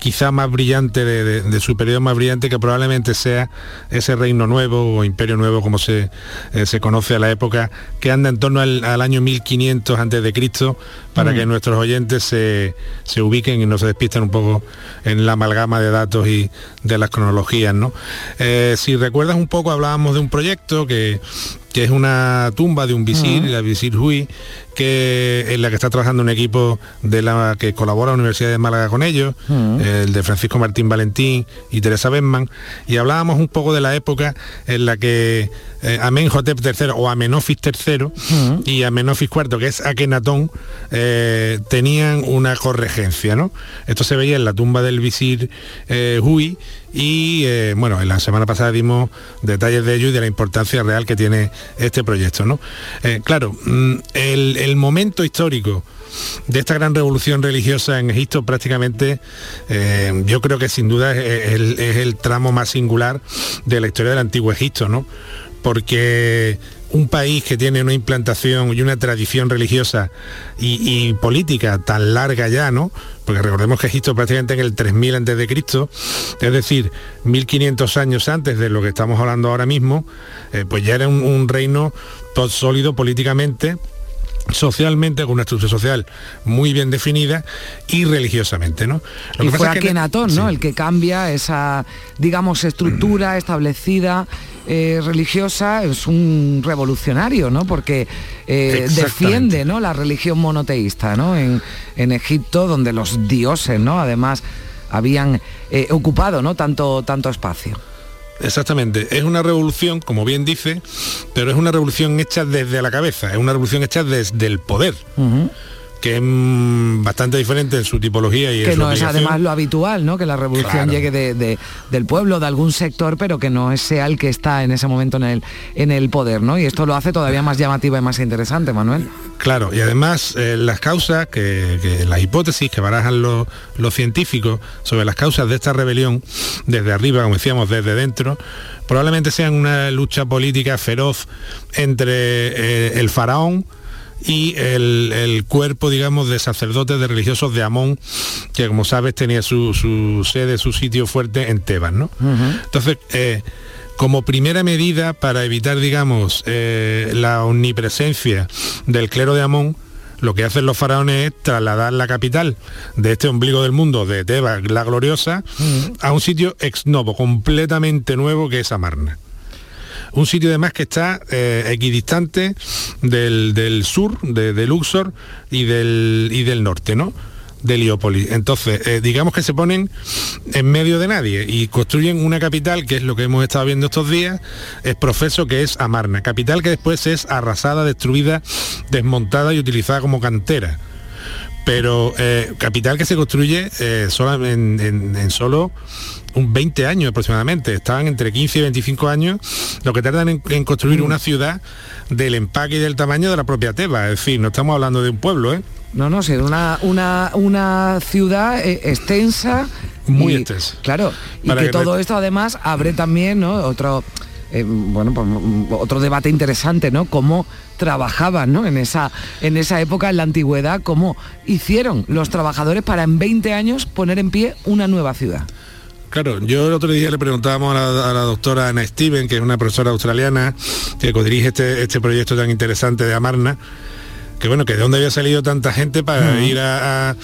quizá más brillante de, su periodo más brillante que probablemente sea ese reino nuevo o imperio nuevo como se, eh, se conoce a la época que anda en torno al, año 1500 antes de Cristo para mm. que nuestros oyentes se, ubiquen y no se despisten un poco en la amalgama de datos y de las cronologías ¿no? Eh, si recuerdas un poco hablábamos de un proyecto que que es una tumba de un visir, la visir Hui, que en la que está trabajando un equipo de la que colabora la Universidad de Málaga con ellos, el de Francisco Martín Valentín y Teresa Benman, y hablábamos un poco de la época en la que eh, Amenhotep III o Amenofis III y Amenofis IV, que es Akenatón, eh, tenían una corregencia, ¿no? Esto se veía en la tumba del visir eh, Hui y eh, bueno, en la semana pasada dimos detalles de ello y de la importancia real que tiene este proyecto, ¿no? Eh, claro, mm, el, momento histórico de esta gran revolución religiosa en Egipto prácticamente eh, yo creo que sin duda es el, tramo más singular de la historia del antiguo Egipto, ¿no? Porque un país que tiene una implantación y una tradición religiosa y política tan larga ya, ¿no? Porque recordemos que Egipto prácticamente en el 3000 antes de Cristo, es decir, 1500 años antes de lo que estamos hablando ahora mismo, eh, pues ya era un, un reino todo sólido políticamente socialmente con una estructura social muy bien definida y religiosamente no
y fue
es que-
Akenatón, ¿no? El que cambia esa, digamos, estructura establecida eh, religiosa, es un revolucionario, ¿no? Porque eh, defiende ¿no? la religión monoteísta, ¿no? En, en Egipto, donde los dioses, ¿no? Además, habían eh, ocupado ¿no? tanto, tanto espacio.
Exactamente, es una revolución, como bien dice, pero es una revolución hecha desde la cabeza, es una revolución hecha desde el poder, que es mm, bastante diferente en su tipología y en
que
su
no es además lo habitual, ¿no? Que la revolución
Claro.
llegue de- de- del pueblo, de algún sector, pero que no sea el que está en ese momento en el, en el poder, ¿no? Y esto lo hace todavía más llamativa y más interesante, Manuel.
Claro, y además eh, las causas, que, que las hipótesis que barajan los, los científicos sobre las causas de esta rebelión, desde arriba, como decíamos, desde dentro, probablemente sean una lucha política feroz entre eh, el faraón y el, el cuerpo, digamos, de sacerdotes, de religiosos de Amón, que como sabes tenía su, su sede, su sitio fuerte en Tebas, ¿no? Entonces, eh, como primera medida para evitar, digamos, eh, la omnipresencia del clero de Amón, lo que hacen los faraones es trasladar la capital de este ombligo del mundo, de Tebas, la gloriosa, a un sitio ex novo, completamente nuevo, que es Amarna. Un sitio además que está eh, equidistante del, del sur, de, Luxor y del, y del norte, ¿no? de Heliópolis. Entonces, eh, digamos que se ponen en medio de nadie y construyen una capital, que es lo que hemos estado viendo estos días, es profeso que es Amarna, capital que después es arrasada, destruida, desmontada y utilizada como cantera. Pero eh, capital que se construye eh, sola- en, en- en solo un 20 años aproximadamente. Estaban entre 15 y 25 años lo que tardan en, en construir una ciudad del empaque y del tamaño de la propia Tebas. Es decir, no estamos hablando de un pueblo, ¿eh?
No, no, sí, una, una, una ciudad eh, extensa.
Muy
y-
extensa.
Claro, y
Para
que,
que
todo esto además abre también, ¿no? Otro, eh, bueno, pues, mm, otro debate interesante, ¿no? Cómo trabajaban, ¿no? En esa, en esa época, en la antigüedad, cómo hicieron los trabajadores para en 20 años poner en pie una nueva ciudad.
Claro, yo el otro día le preguntábamos a la, a la doctora Ana Steven, que es una profesora australiana que codirige este, este proyecto tan interesante de Amarna, que bueno, que de dónde había salido tanta gente para ir a, a-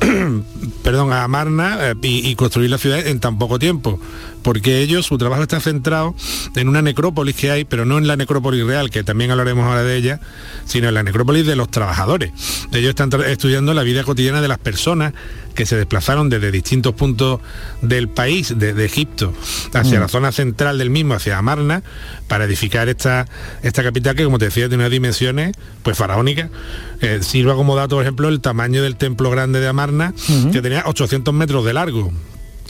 perdón, a Amarna eh, y, y construir la ciudad en tan poco tiempo. Porque ellos, su trabajo está centrado en una necrópolis que hay, pero no en la necrópolis real, que también hablaremos ahora de ella, sino en la necrópolis de los trabajadores. Ellos están estudiando la vida cotidiana de las personas que se desplazaron desde distintos puntos del país, desde Egipto, hacia
Mm.
la zona central del mismo, hacia Amarna, para edificar esta, esta capital que, como te decía, tiene unas dimensiones pues faraónicas. Eh, sirva como dato, por ejemplo, el tamaño del templo grande de Amarna, que tenía 800 metros de largo.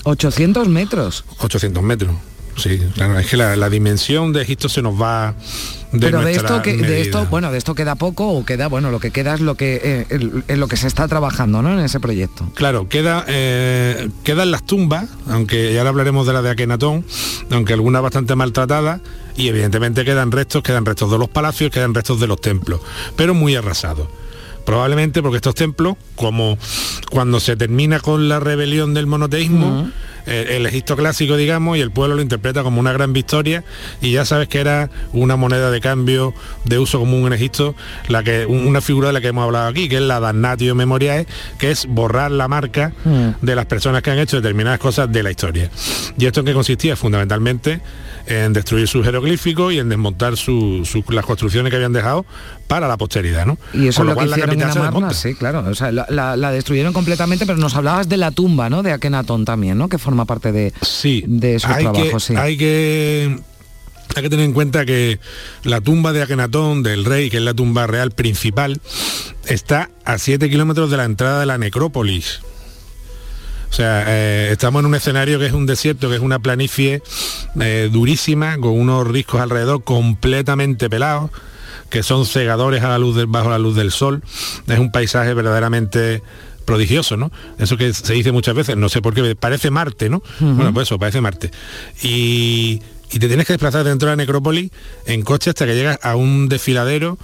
800 metros.
800 metros. Sí, claro, es que la, la dimensión de Egipto se nos va de
Pero de esto, que, de esto, bueno, de esto queda poco o queda, bueno, lo que queda es lo que, eh, el- lo que se está trabajando, ¿no? En ese proyecto.
Claro, queda, eh, quedan las tumbas, aunque ya ahora hablaremos de la de Akenatón, aunque algunas bastante maltratadas, y evidentemente quedan restos, quedan restos de los palacios, quedan restos de los templos, pero muy arrasados. Probablemente porque estos templos, como cuando se termina con la rebelión del monoteísmo, el, el Egipto clásico, digamos, y el pueblo lo interpreta como una gran victoria, y ya sabes que era una moneda de cambio de uso común en Egipto, la que, un- una figura de la que hemos hablado aquí, que es la damnatio memoriae, que es borrar la marca de las personas que han hecho determinadas cosas de la historia. ¿Y esto en qué consistía? Fundamentalmente en destruir sus jeroglíficos y en desmontar su- su- las construcciones que habían dejado para la posteridad, ¿no?
Y eso
Con
es lo que
cual la
hicieron en
capital se
Amarna, sí, claro. O sea, la, la- la destruyeron completamente, pero nos hablabas de la tumba, ¿no? De Akenatón también, ¿no? Que forma parte de, de sus
hay
trabajos,
que,
sí.
hay que hay que tener en cuenta que la tumba de Akenatón del rey, que es la tumba real principal, está a 7 kilómetros de la entrada de la necrópolis. O sea, eh, estamos en un escenario que es un desierto, que es una planicie eh, durísima, con unos riscos alrededor completamente pelados, que son cegadores a la luz del- bajo la luz del sol. Es un paisaje verdaderamente prodigioso, ¿no? Eso que se dice muchas veces, no sé por qué, parece Marte, ¿no? Bueno, pues eso, parece Marte. Y, y te tienes que desplazar dentro de la necrópolis en coche hasta que llegas a un desfiladero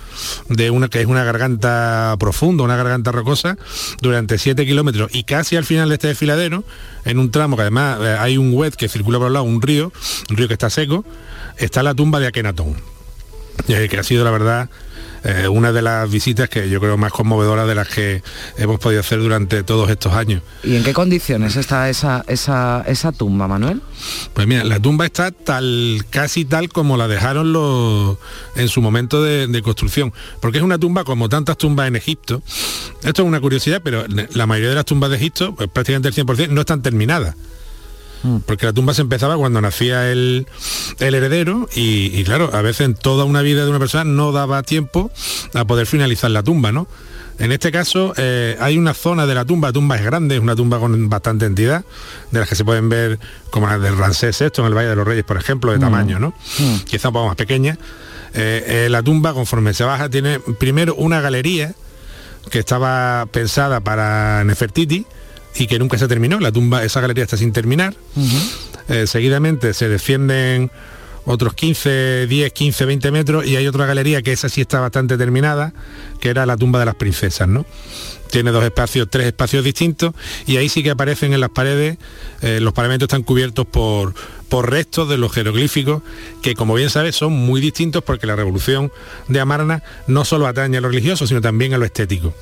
de una que es una garganta profunda, una garganta rocosa, durante 7 kilómetros. Y casi al final de este desfiladero, en un tramo que además eh, hay un wet que circula por el lado, un río, un río que está seco, está la tumba de Akenatón. Que ha sido la verdad eh, una de las visitas que yo creo más conmovedoras de las que hemos podido hacer durante todos estos años.
¿Y en qué condiciones está esa, esa, esa tumba, Manuel?
Pues mira, la tumba está tal, casi tal como la dejaron los en su momento de, de construcción. Porque es una tumba como tantas tumbas en Egipto. Esto es una curiosidad, pero la mayoría de las tumbas de Egipto, pues prácticamente el 100%, no están terminadas. Porque la tumba se empezaba cuando nacía el, el heredero y, y claro, a veces en toda una vida de una persona no daba tiempo a poder finalizar la tumba, ¿no? En este caso eh, hay una zona de la tumba, la tumba es grande, es una tumba con bastante entidad, de las que se pueden ver como la del Ramsés VI en el Valle de los Reyes, por ejemplo, de
Mm.
tamaño, ¿no? Quizá un poco más pequeña. Eh, eh, la tumba, conforme se baja, tiene primero una galería que estaba pensada para Nefertiti y que nunca se terminó. La tumba, esa galería está sin terminar. Eh, seguidamente se descienden otros 15, 10, 15, 20 metros y hay otra galería que esa sí está bastante terminada, que era la tumba de las princesas, ¿no? Tiene dos espacios, tres espacios distintos y ahí sí que aparecen en las paredes, eh, los pavimentos están cubiertos por, por restos de los jeroglíficos que como bien sabes son muy distintos porque la revolución de Amarna no solo atañe a lo religioso sino también a lo estético.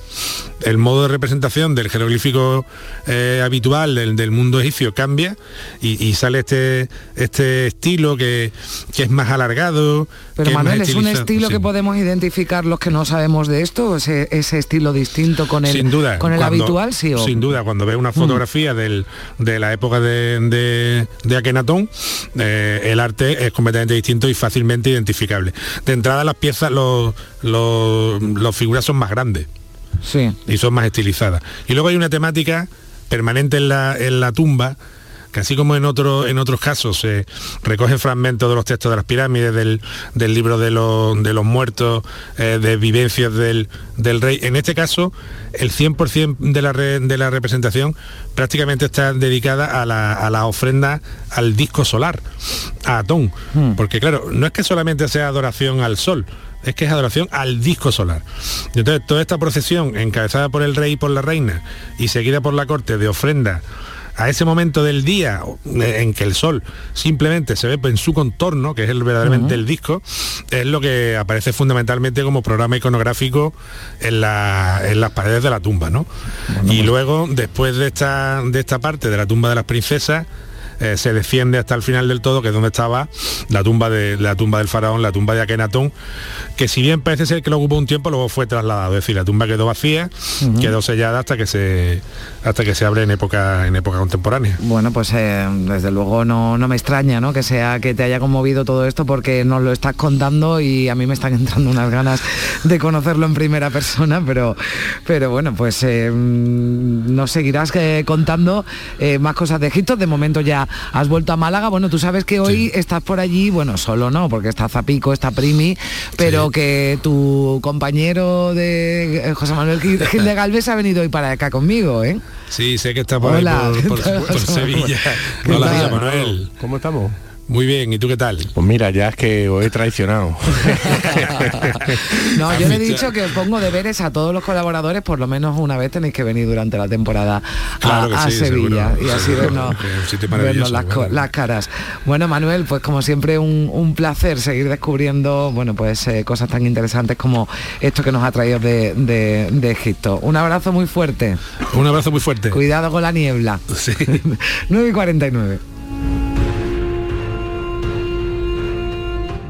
El modo de representación del jeroglífico eh, habitual del, del mundo egipcio cambia y, y sale este, este estilo que, que es más alargado.
Pero Manuel, ¿es un estilo
Sí.
que podemos identificar los que no sabemos de esto? ¿Ese, ese estilo distinto con el,
sin duda
con el
cuando-
habitual? Sí, o-
sin duda cuando ves una
Mm.
fotografía del- de la época de, de, de Akenatón eh, el arte es completamente distinto y fácilmente identificable de entrada las piezas los los, los figuras son más grandes
Sí.
y son más estilizadas y luego hay una temática permanente en la, en la tumba que así como en, otro, en otros casos se recogen fragmentos de los textos de las pirámides, del, del libro de los, de los muertos, eh, de vivencias del, del rey, en este caso el 100% de la, re- de la representación prácticamente está dedicada a la, a la ofrenda al disco solar, a Atón, porque claro, no es que solamente sea adoración al sol, es que es adoración al disco solar. Entonces toda esta procesión encabezada por el rey y por la reina y seguida por la corte de ofrenda a ese momento del día eh, en que el sol simplemente se ve en su contorno, que es el verdaderamente el disco, es lo que aparece fundamentalmente como programa iconográfico en, la- en las paredes de la tumba, ¿no? y luego, después de esta, de esta parte de la tumba de las princesas, eh, se desciende hasta el final del todo, que es donde estaba la tumba de la tumba del faraón, la tumba de Akenatón, que si bien parece ser que lo ocupó un tiempo, luego fue trasladado. Es decir, la tumba quedó vacía, quedó sellada hasta que se hasta que se abre en época en época contemporánea.
Bueno, pues eh, desde luego no, no me extraña ¿no? que sea que te haya conmovido todo esto porque nos lo estás contando y a mí me están entrando unas ganas de conocerlo en primera persona, pero, pero bueno, pues eh, mm, nos seguirás eh, contando más cosas de Egipto. De momento ya has vuelto a Málaga. Bueno, tú sabes que hoy estás por allí, bueno, solo no, porque está Zapico, está Primi, pero que tu compañero de eh, José Manuel Gil Gil de Galvez ha venido hoy para acá conmigo, ¿eh?
Sí, sé que está por, ahí
Hola,
por,
¿qué
por- Sevilla.
¿Qué
Hola? José Manuel.
¿Cómo estamos?
Muy bien, ¿y tú qué tal?
Pues mira, ya es que os he traicionado.
no, yo le he dicho que pongo deberes a todos los colaboradores, por lo menos una vez tenéis que venir durante la temporada a, Sevilla y así vernos, las, caras. Bueno, Manuel, pues como siempre un, placer seguir descubriendo, bueno, pues eh, cosas tan interesantes como esto que nos ha traído de, de, Egipto. Un abrazo muy fuerte.
Un abrazo muy fuerte.
Cuidado con la niebla. Sí. 9 y 49.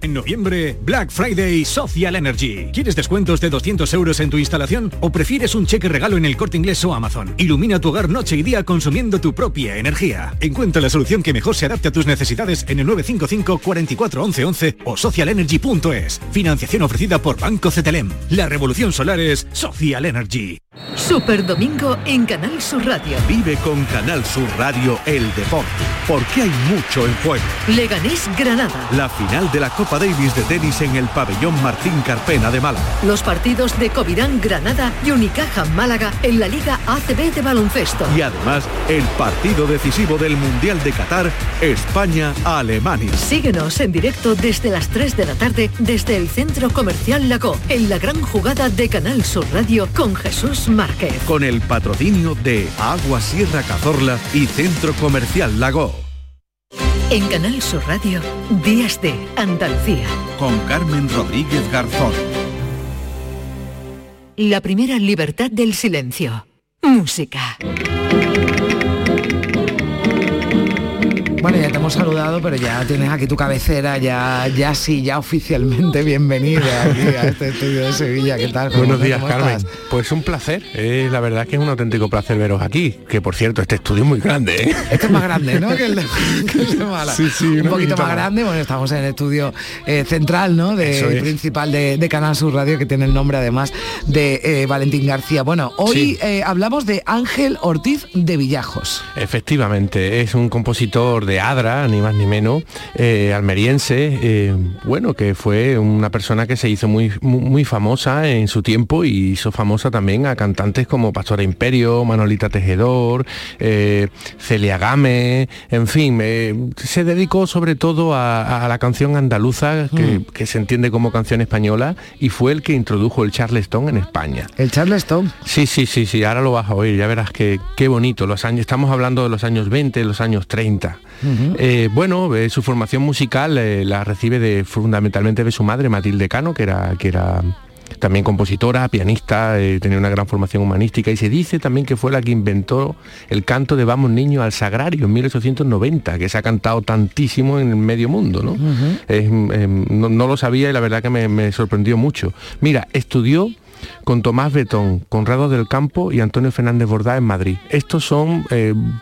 En noviembre, Black Friday Social Energy. ¿Quieres descuentos de 200 euros en tu instalación o prefieres un cheque regalo en el corte inglés o Amazon? Ilumina tu hogar noche y día consumiendo tu propia energía. Encuentra la solución que mejor se adapte a tus necesidades en el 955 44 11 11 o socialenergy.es. Financiación ofrecida por Banco CTLM. La revolución solar es Social Energy.
Super Domingo en Canal Sur Radio.
Vive con Canal Sur Radio el deporte, porque hay mucho en juego.
Leganés Granada.
La final de la Copa Davis de tenis en el pabellón Martín Carpena de Málaga.
Los partidos de Covirán Granada y Unicaja Málaga en la Liga ACB de baloncesto.
Y además el partido decisivo del Mundial de Qatar, España-Alemania.
Síguenos en directo desde las 3 de la tarde desde el Centro Comercial Lago en la gran jugada de Canal Sur Radio con Jesús Márquez.
Con el patrocinio de Agua Sierra Cazorla y Centro Comercial Lago.
En Canal Sur Radio, Días de Andalucía.
Con Carmen Rodríguez Garzón.
La primera libertad del silencio. Música.
Bueno, ya te hemos saludado, pero ya tienes aquí tu cabecera, ya, ya sí, ya oficialmente bienvenida aquí a este estudio de Sevilla. ¿Qué tal?
Buenos días, Carmen. Pues un placer. Eh, la verdad que es un auténtico placer veros aquí. Que por cierto, este estudio es muy grande. ¿eh?
Este es más grande, ¿no? que, el de, Mala. Sí, sí, un poquito más grande. Bueno, estamos en el estudio eh, central, ¿no? De, principal de, Canal Sur Radio, que tiene el nombre además de eh, Valentín García. Bueno, hoy hablamos de Ángel Ortiz de Villajos.
Efectivamente, es un compositor de Adra, ni más ni menos, eh, almeriense, eh, bueno, que fue una persona que se hizo muy, muy, famosa en su tiempo y hizo famosa también a cantantes como Pastora Imperio, Manolita Tejedor, eh, Celia Game, en fin, se dedicó sobre todo a, la canción andaluza, que, mm. que, se entiende como canción española, y fue el que introdujo el Charleston en España.
¿El Charleston?
Sí, sí, sí, sí, ahora lo vas a oír, ya verás que qué bonito, los años, estamos hablando de los años 20, los años 30. Eh, bueno, eh, su formación musical eh, la recibe de, fundamentalmente de su madre, Matilde Cano, que era, que era también compositora, pianista, tenía una gran formación humanística y se dice también que fue la que inventó el canto de Vamos Niños al Sagrario en 1890, que se ha cantado tantísimo en el medio mundo, ¿no? no, lo sabía y la verdad que me, me sorprendió mucho. Mira, estudió con Tomás Betón, Conrado del Campo y Antonio Fernández Bordá en Madrid. Estos son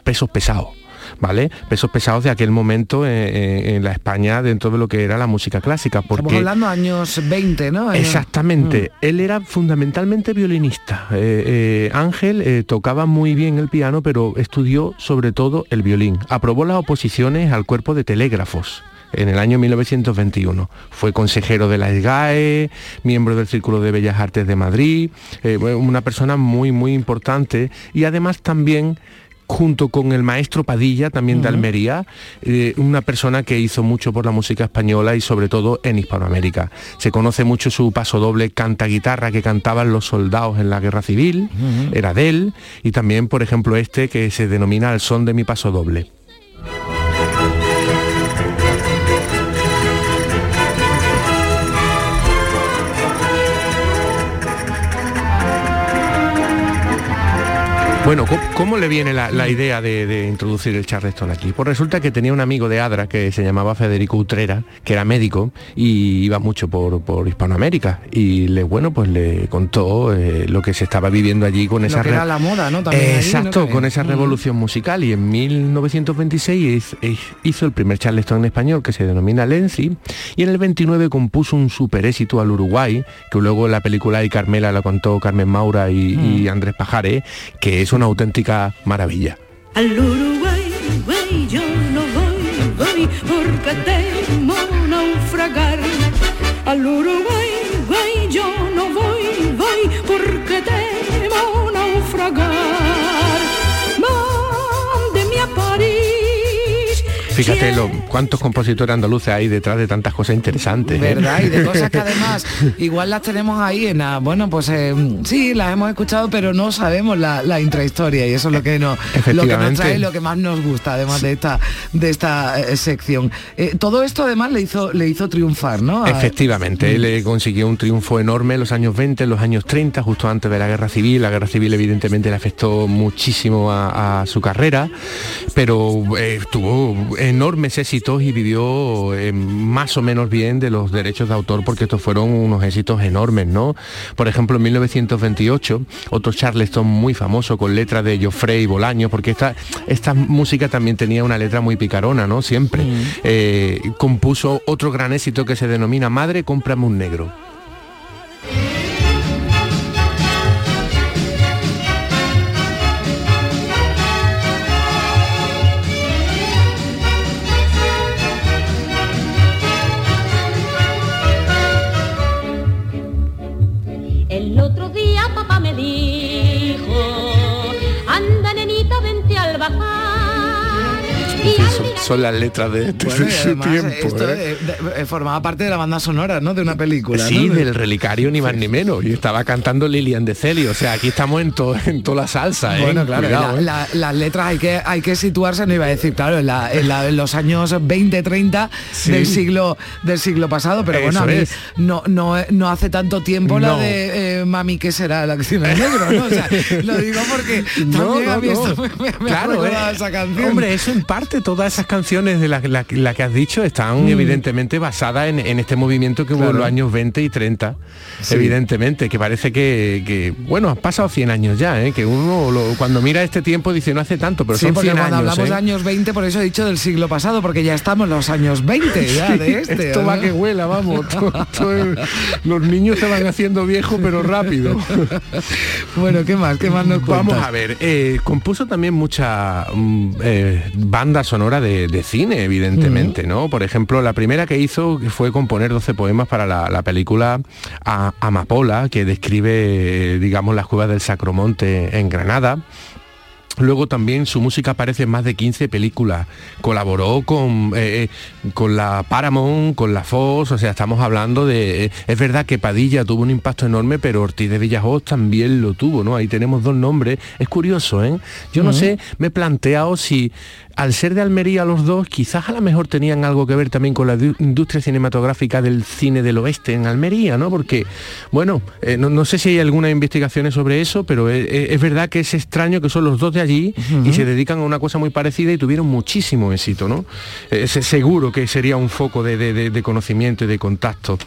pesos pesados. ¿Vale? Pesos pesados de aquel momento en, la España dentro de lo que era la música clásica. Porque,
Estamos hablando años 20, ¿no?
Exactamente. Mm. Él era fundamentalmente violinista. Eh, eh, Ángel eh, tocaba muy bien el piano, pero estudió sobre todo el violín. Aprobó las oposiciones al cuerpo de telégrafos en el año 1921. Fue consejero de la SGAE, miembro del Círculo de Bellas Artes de Madrid, una persona muy, muy importante y además también junto con el maestro Padilla, también de Almería, eh, una persona que hizo mucho por la música española y sobre todo en Hispanoamérica. Se conoce mucho su paso doble canta guitarra que cantaban los soldados en la guerra civil, era de él, y también, por ejemplo, este que se denomina el son de mi paso doble. Bueno, ¿cómo, le viene la, idea de, introducir el charleston aquí? Pues resulta que tenía un amigo de Adra que se llamaba Federico Utrera, que era médico y iba mucho por, Hispanoamérica. Y le, bueno, pues le contó eh, lo que se estaba viviendo allí con esa...
era la moda, ¿no?
exacto, con esa mm. revolución musical. Y en 1926 hizo el primer charleston en español que se denomina Lenzi. Y en el 29 compuso un super éxito al Uruguay, que luego en la película de Carmela lo contó Carmen Maura y, mm. Andrés Pajaré, que es una auténtica maravilla.
Al Uruguay, güey, yo no voy, voy porque temo naufragar. Al Uruguay,
Fíjate lo, cuántos compositores andaluces hay detrás de tantas cosas interesantes. ¿eh?
¿Verdad? Y de cosas que además igual las tenemos ahí en la, bueno, pues eh, sí, las hemos escuchado, pero no sabemos la, la intrahistoria y eso es lo que nos, lo que nos trae, lo que más nos gusta, además de esta, de esta eh, sección. Eh, todo esto además le hizo, le hizo triunfar, ¿no?
Efectivamente, él eh, consiguió un triunfo enorme en los años 20, en los años 30, justo antes de la guerra civil. La guerra civil evidentemente le afectó muchísimo a, a su carrera, pero eh, tuvo enormes éxitos y vivió eh, más o menos bien de los derechos de autor porque estos fueron unos éxitos enormes, ¿no? Por ejemplo, en 1928, otro Charleston muy famoso con letra de Joffrey Bolaño, porque esta, esta música también tenía una letra muy picarona, ¿no? Siempre. Eh, compuso otro gran éxito que se denomina Madre, cómprame un negro. Son, las letras de, de
Bueno, y
su
además,
tiempo.
esto
¿eh?
eh, de- formaba parte de la banda sonora, ¿no? De una película.
Sí,
¿no?
del relicario ni más ni menos. Y estaba cantando Lilian de Celio. O sea, aquí estamos en, to- en toda la salsa. ¿eh?
Bueno, claro,
Cuidado,
la- la- las letras hay que, hay que situarse, no iba a decir, claro, en, la- en la- en los años 20, 30
Sí.
del siglo del siglo pasado, pero bueno, a mí
es.
no, no, no hace tanto tiempo la de eh, Mami, ¿qué será la acción en negro? ¿no? O sea, lo digo porque también a mí esto me, me- me ha
Claro,
recordado esa canción.
Hombre, eso en parte, todas esas canciones de las la, la que has dicho están
Mm.
evidentemente basadas en, en este movimiento que hubo en
Claro.
los años 20 y 30.
Sí.
Evidentemente, que parece que, que, bueno, han pasado 100 años ya, ¿eh? que uno lo- cuando mira este tiempo dice no hace tanto, pero
Sí,
son
porque
100
cuando
años.
hablamos
¿eh?
de años 20, por eso he dicho del siglo pasado, porque ya estamos en los años 20 ya de este.
Esto va que huela, vamos. Todo- los niños se van haciendo viejos, pero rápido.
bueno, ¿qué más? ¿Qué más nos
Vamos
cuentas?
a ver, eh, compuso también mucha mm, eh, banda sonora de, de cine, evidentemente, ¿no? Por ejemplo, la primera que hizo fue componer 12 poemas para la, la película A- Amapola, que describe, digamos, las cuevas del Sacromonte en Granada. Luego también su música aparece en más de 15 películas. Colaboró con, eh, eh, con la Paramount, con la Fox, o sea, estamos hablando de... eh, es verdad que Padilla tuvo un impacto enorme, pero Ortiz de Villajoz también lo tuvo, ¿no? Ahí tenemos dos nombres. Es curioso, ¿eh? Yo no sé, me he planteado si al ser de Almería los dos, quizás a lo mejor tenían algo que ver también con la du- industria cinematográfica del cine del oeste en Almería, ¿no? Porque, bueno, eh, no, no sé si hay algunas investigaciones sobre eso, pero es, es- es verdad que es extraño que son los dos de allí y se dedican a una cosa muy parecida y tuvieron muchísimo éxito, ¿no? Eh, se- seguro que sería un foco de- de- de conocimiento y de contacto.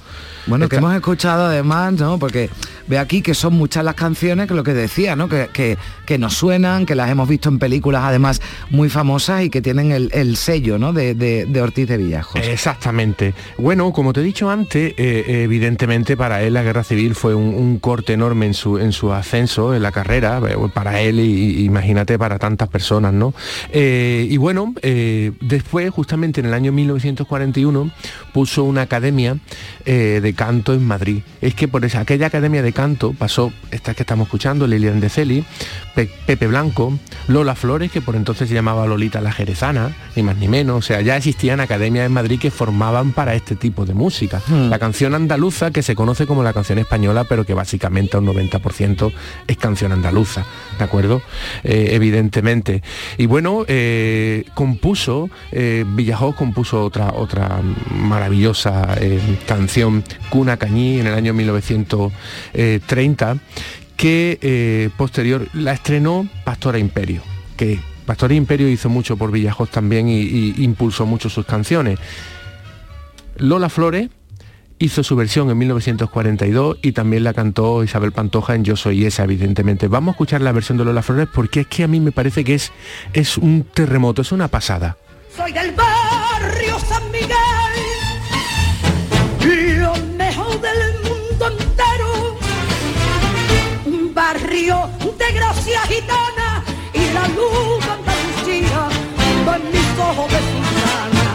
Bueno, que hemos escuchado además, ¿no? Porque ve aquí que son muchas las canciones que lo que decía, ¿no? Que, que- que nos suenan, que las hemos visto en películas además muy famosas y que tienen el, el sello, ¿no? De, de- de Ortiz de Villajos.
Exactamente. Bueno, como te he dicho antes, eh, evidentemente para él la guerra civil fue un, un corte enorme en su, en su ascenso, en la carrera, eh, para él y, imagínate para tantas personas, ¿no? Eh, y bueno, eh, después, justamente en el año 1941, puso una academia eh, de canto en Madrid. Es que por esa, aquella academia de canto pasó, esta que estamos escuchando, Lilian de Celi, Pe- Pepe Blanco, Lola Flores, que por entonces se llamaba Lolita la Jerezana, ni más ni menos. O sea, ya existían academias en Madrid que formaban para este tipo de música.
Hmm.
La canción andaluza, que se conoce como la canción española, pero que básicamente un 90% es canción andaluza, ¿de acuerdo? Eh, evidentemente. Y bueno, eh, compuso, eh, Villajoz compuso otra, otra maravillosa eh, canción, Cuna Cañí, en el año 1930, que eh, posterior la estrenó Pastora Imperio, que Pastora Imperio hizo mucho por Villajoz también y, impulsó mucho sus canciones. Lola Flores hizo su versión en 1942 y también la cantó Isabel Pantoja en Yo Soy Esa, evidentemente. Vamos a escuchar la versión de Lola Flores porque es que a mí me parece que es, es un terremoto, es una pasada.
Soy del barrio barrio de gracia gitana y la luz de Andalucía va en mis ojos de sultana.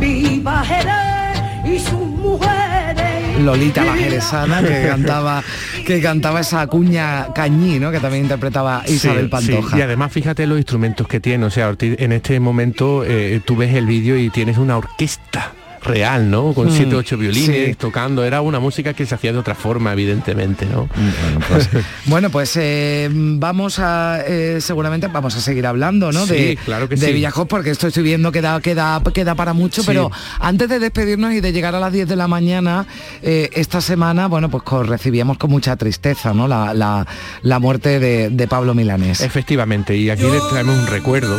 Viva Jerez y sus mujeres.
Lolita la Jerezana, que cantaba, que cantaba esa cuña cañí, ¿no? Que también interpretaba Isabel
Sí,
Pantoja.
sí. Y además fíjate los instrumentos que tiene, o sea, en este momento eh, tú ves el vídeo y tienes una orquesta real, ¿no? Con
Mm,
siete ocho violines
sí.
tocando, era una música que se hacía de otra forma, evidentemente, ¿no?
Bueno, pues eh, vamos a eh, seguramente vamos a seguir hablando, ¿no?
Sí,
de
claro que
de
sí.
Villajos, porque esto estoy viendo que da, que da, que da para mucho, pero antes de despedirnos y de llegar a las 10 de la mañana, eh, esta semana, bueno, pues recibíamos con mucha tristeza, ¿no? La, la- la muerte de, de Pablo Milanés.
Efectivamente, y aquí les traemos un recuerdo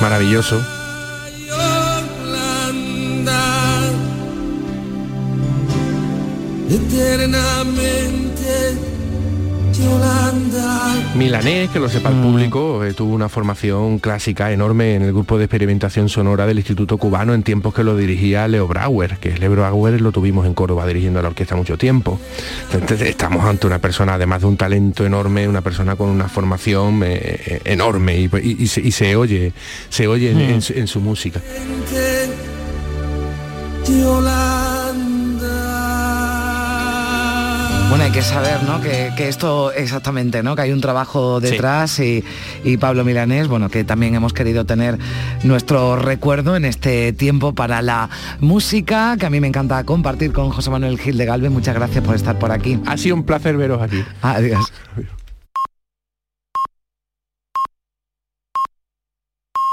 maravilloso.
Eternamente.
Milanés, que lo sepa
Mm.
el público, eh, tuvo una formación clásica enorme en el grupo de experimentación sonora del Instituto Cubano en tiempos que lo dirigía Leo Brauer, que Leo Brauer lo tuvimos en Córdoba dirigiendo la orquesta mucho tiempo. Entonces estamos ante una persona, además de un talento enorme, una persona con una formación eh, eh, enorme y, y- y se, y se oye, se oye en-
Mm.
en su- en su música.
Bueno, hay que saber, ¿no? Que, que esto exactamente, ¿no? Que hay un trabajo detrás y, y Pablo Milanés, bueno, que también hemos querido tener nuestro recuerdo en este tiempo para la música, que a mí me encanta compartir con José Manuel Gil de Galvez. Muchas gracias por estar por aquí.
Ha sido un placer veros aquí.
Adiós.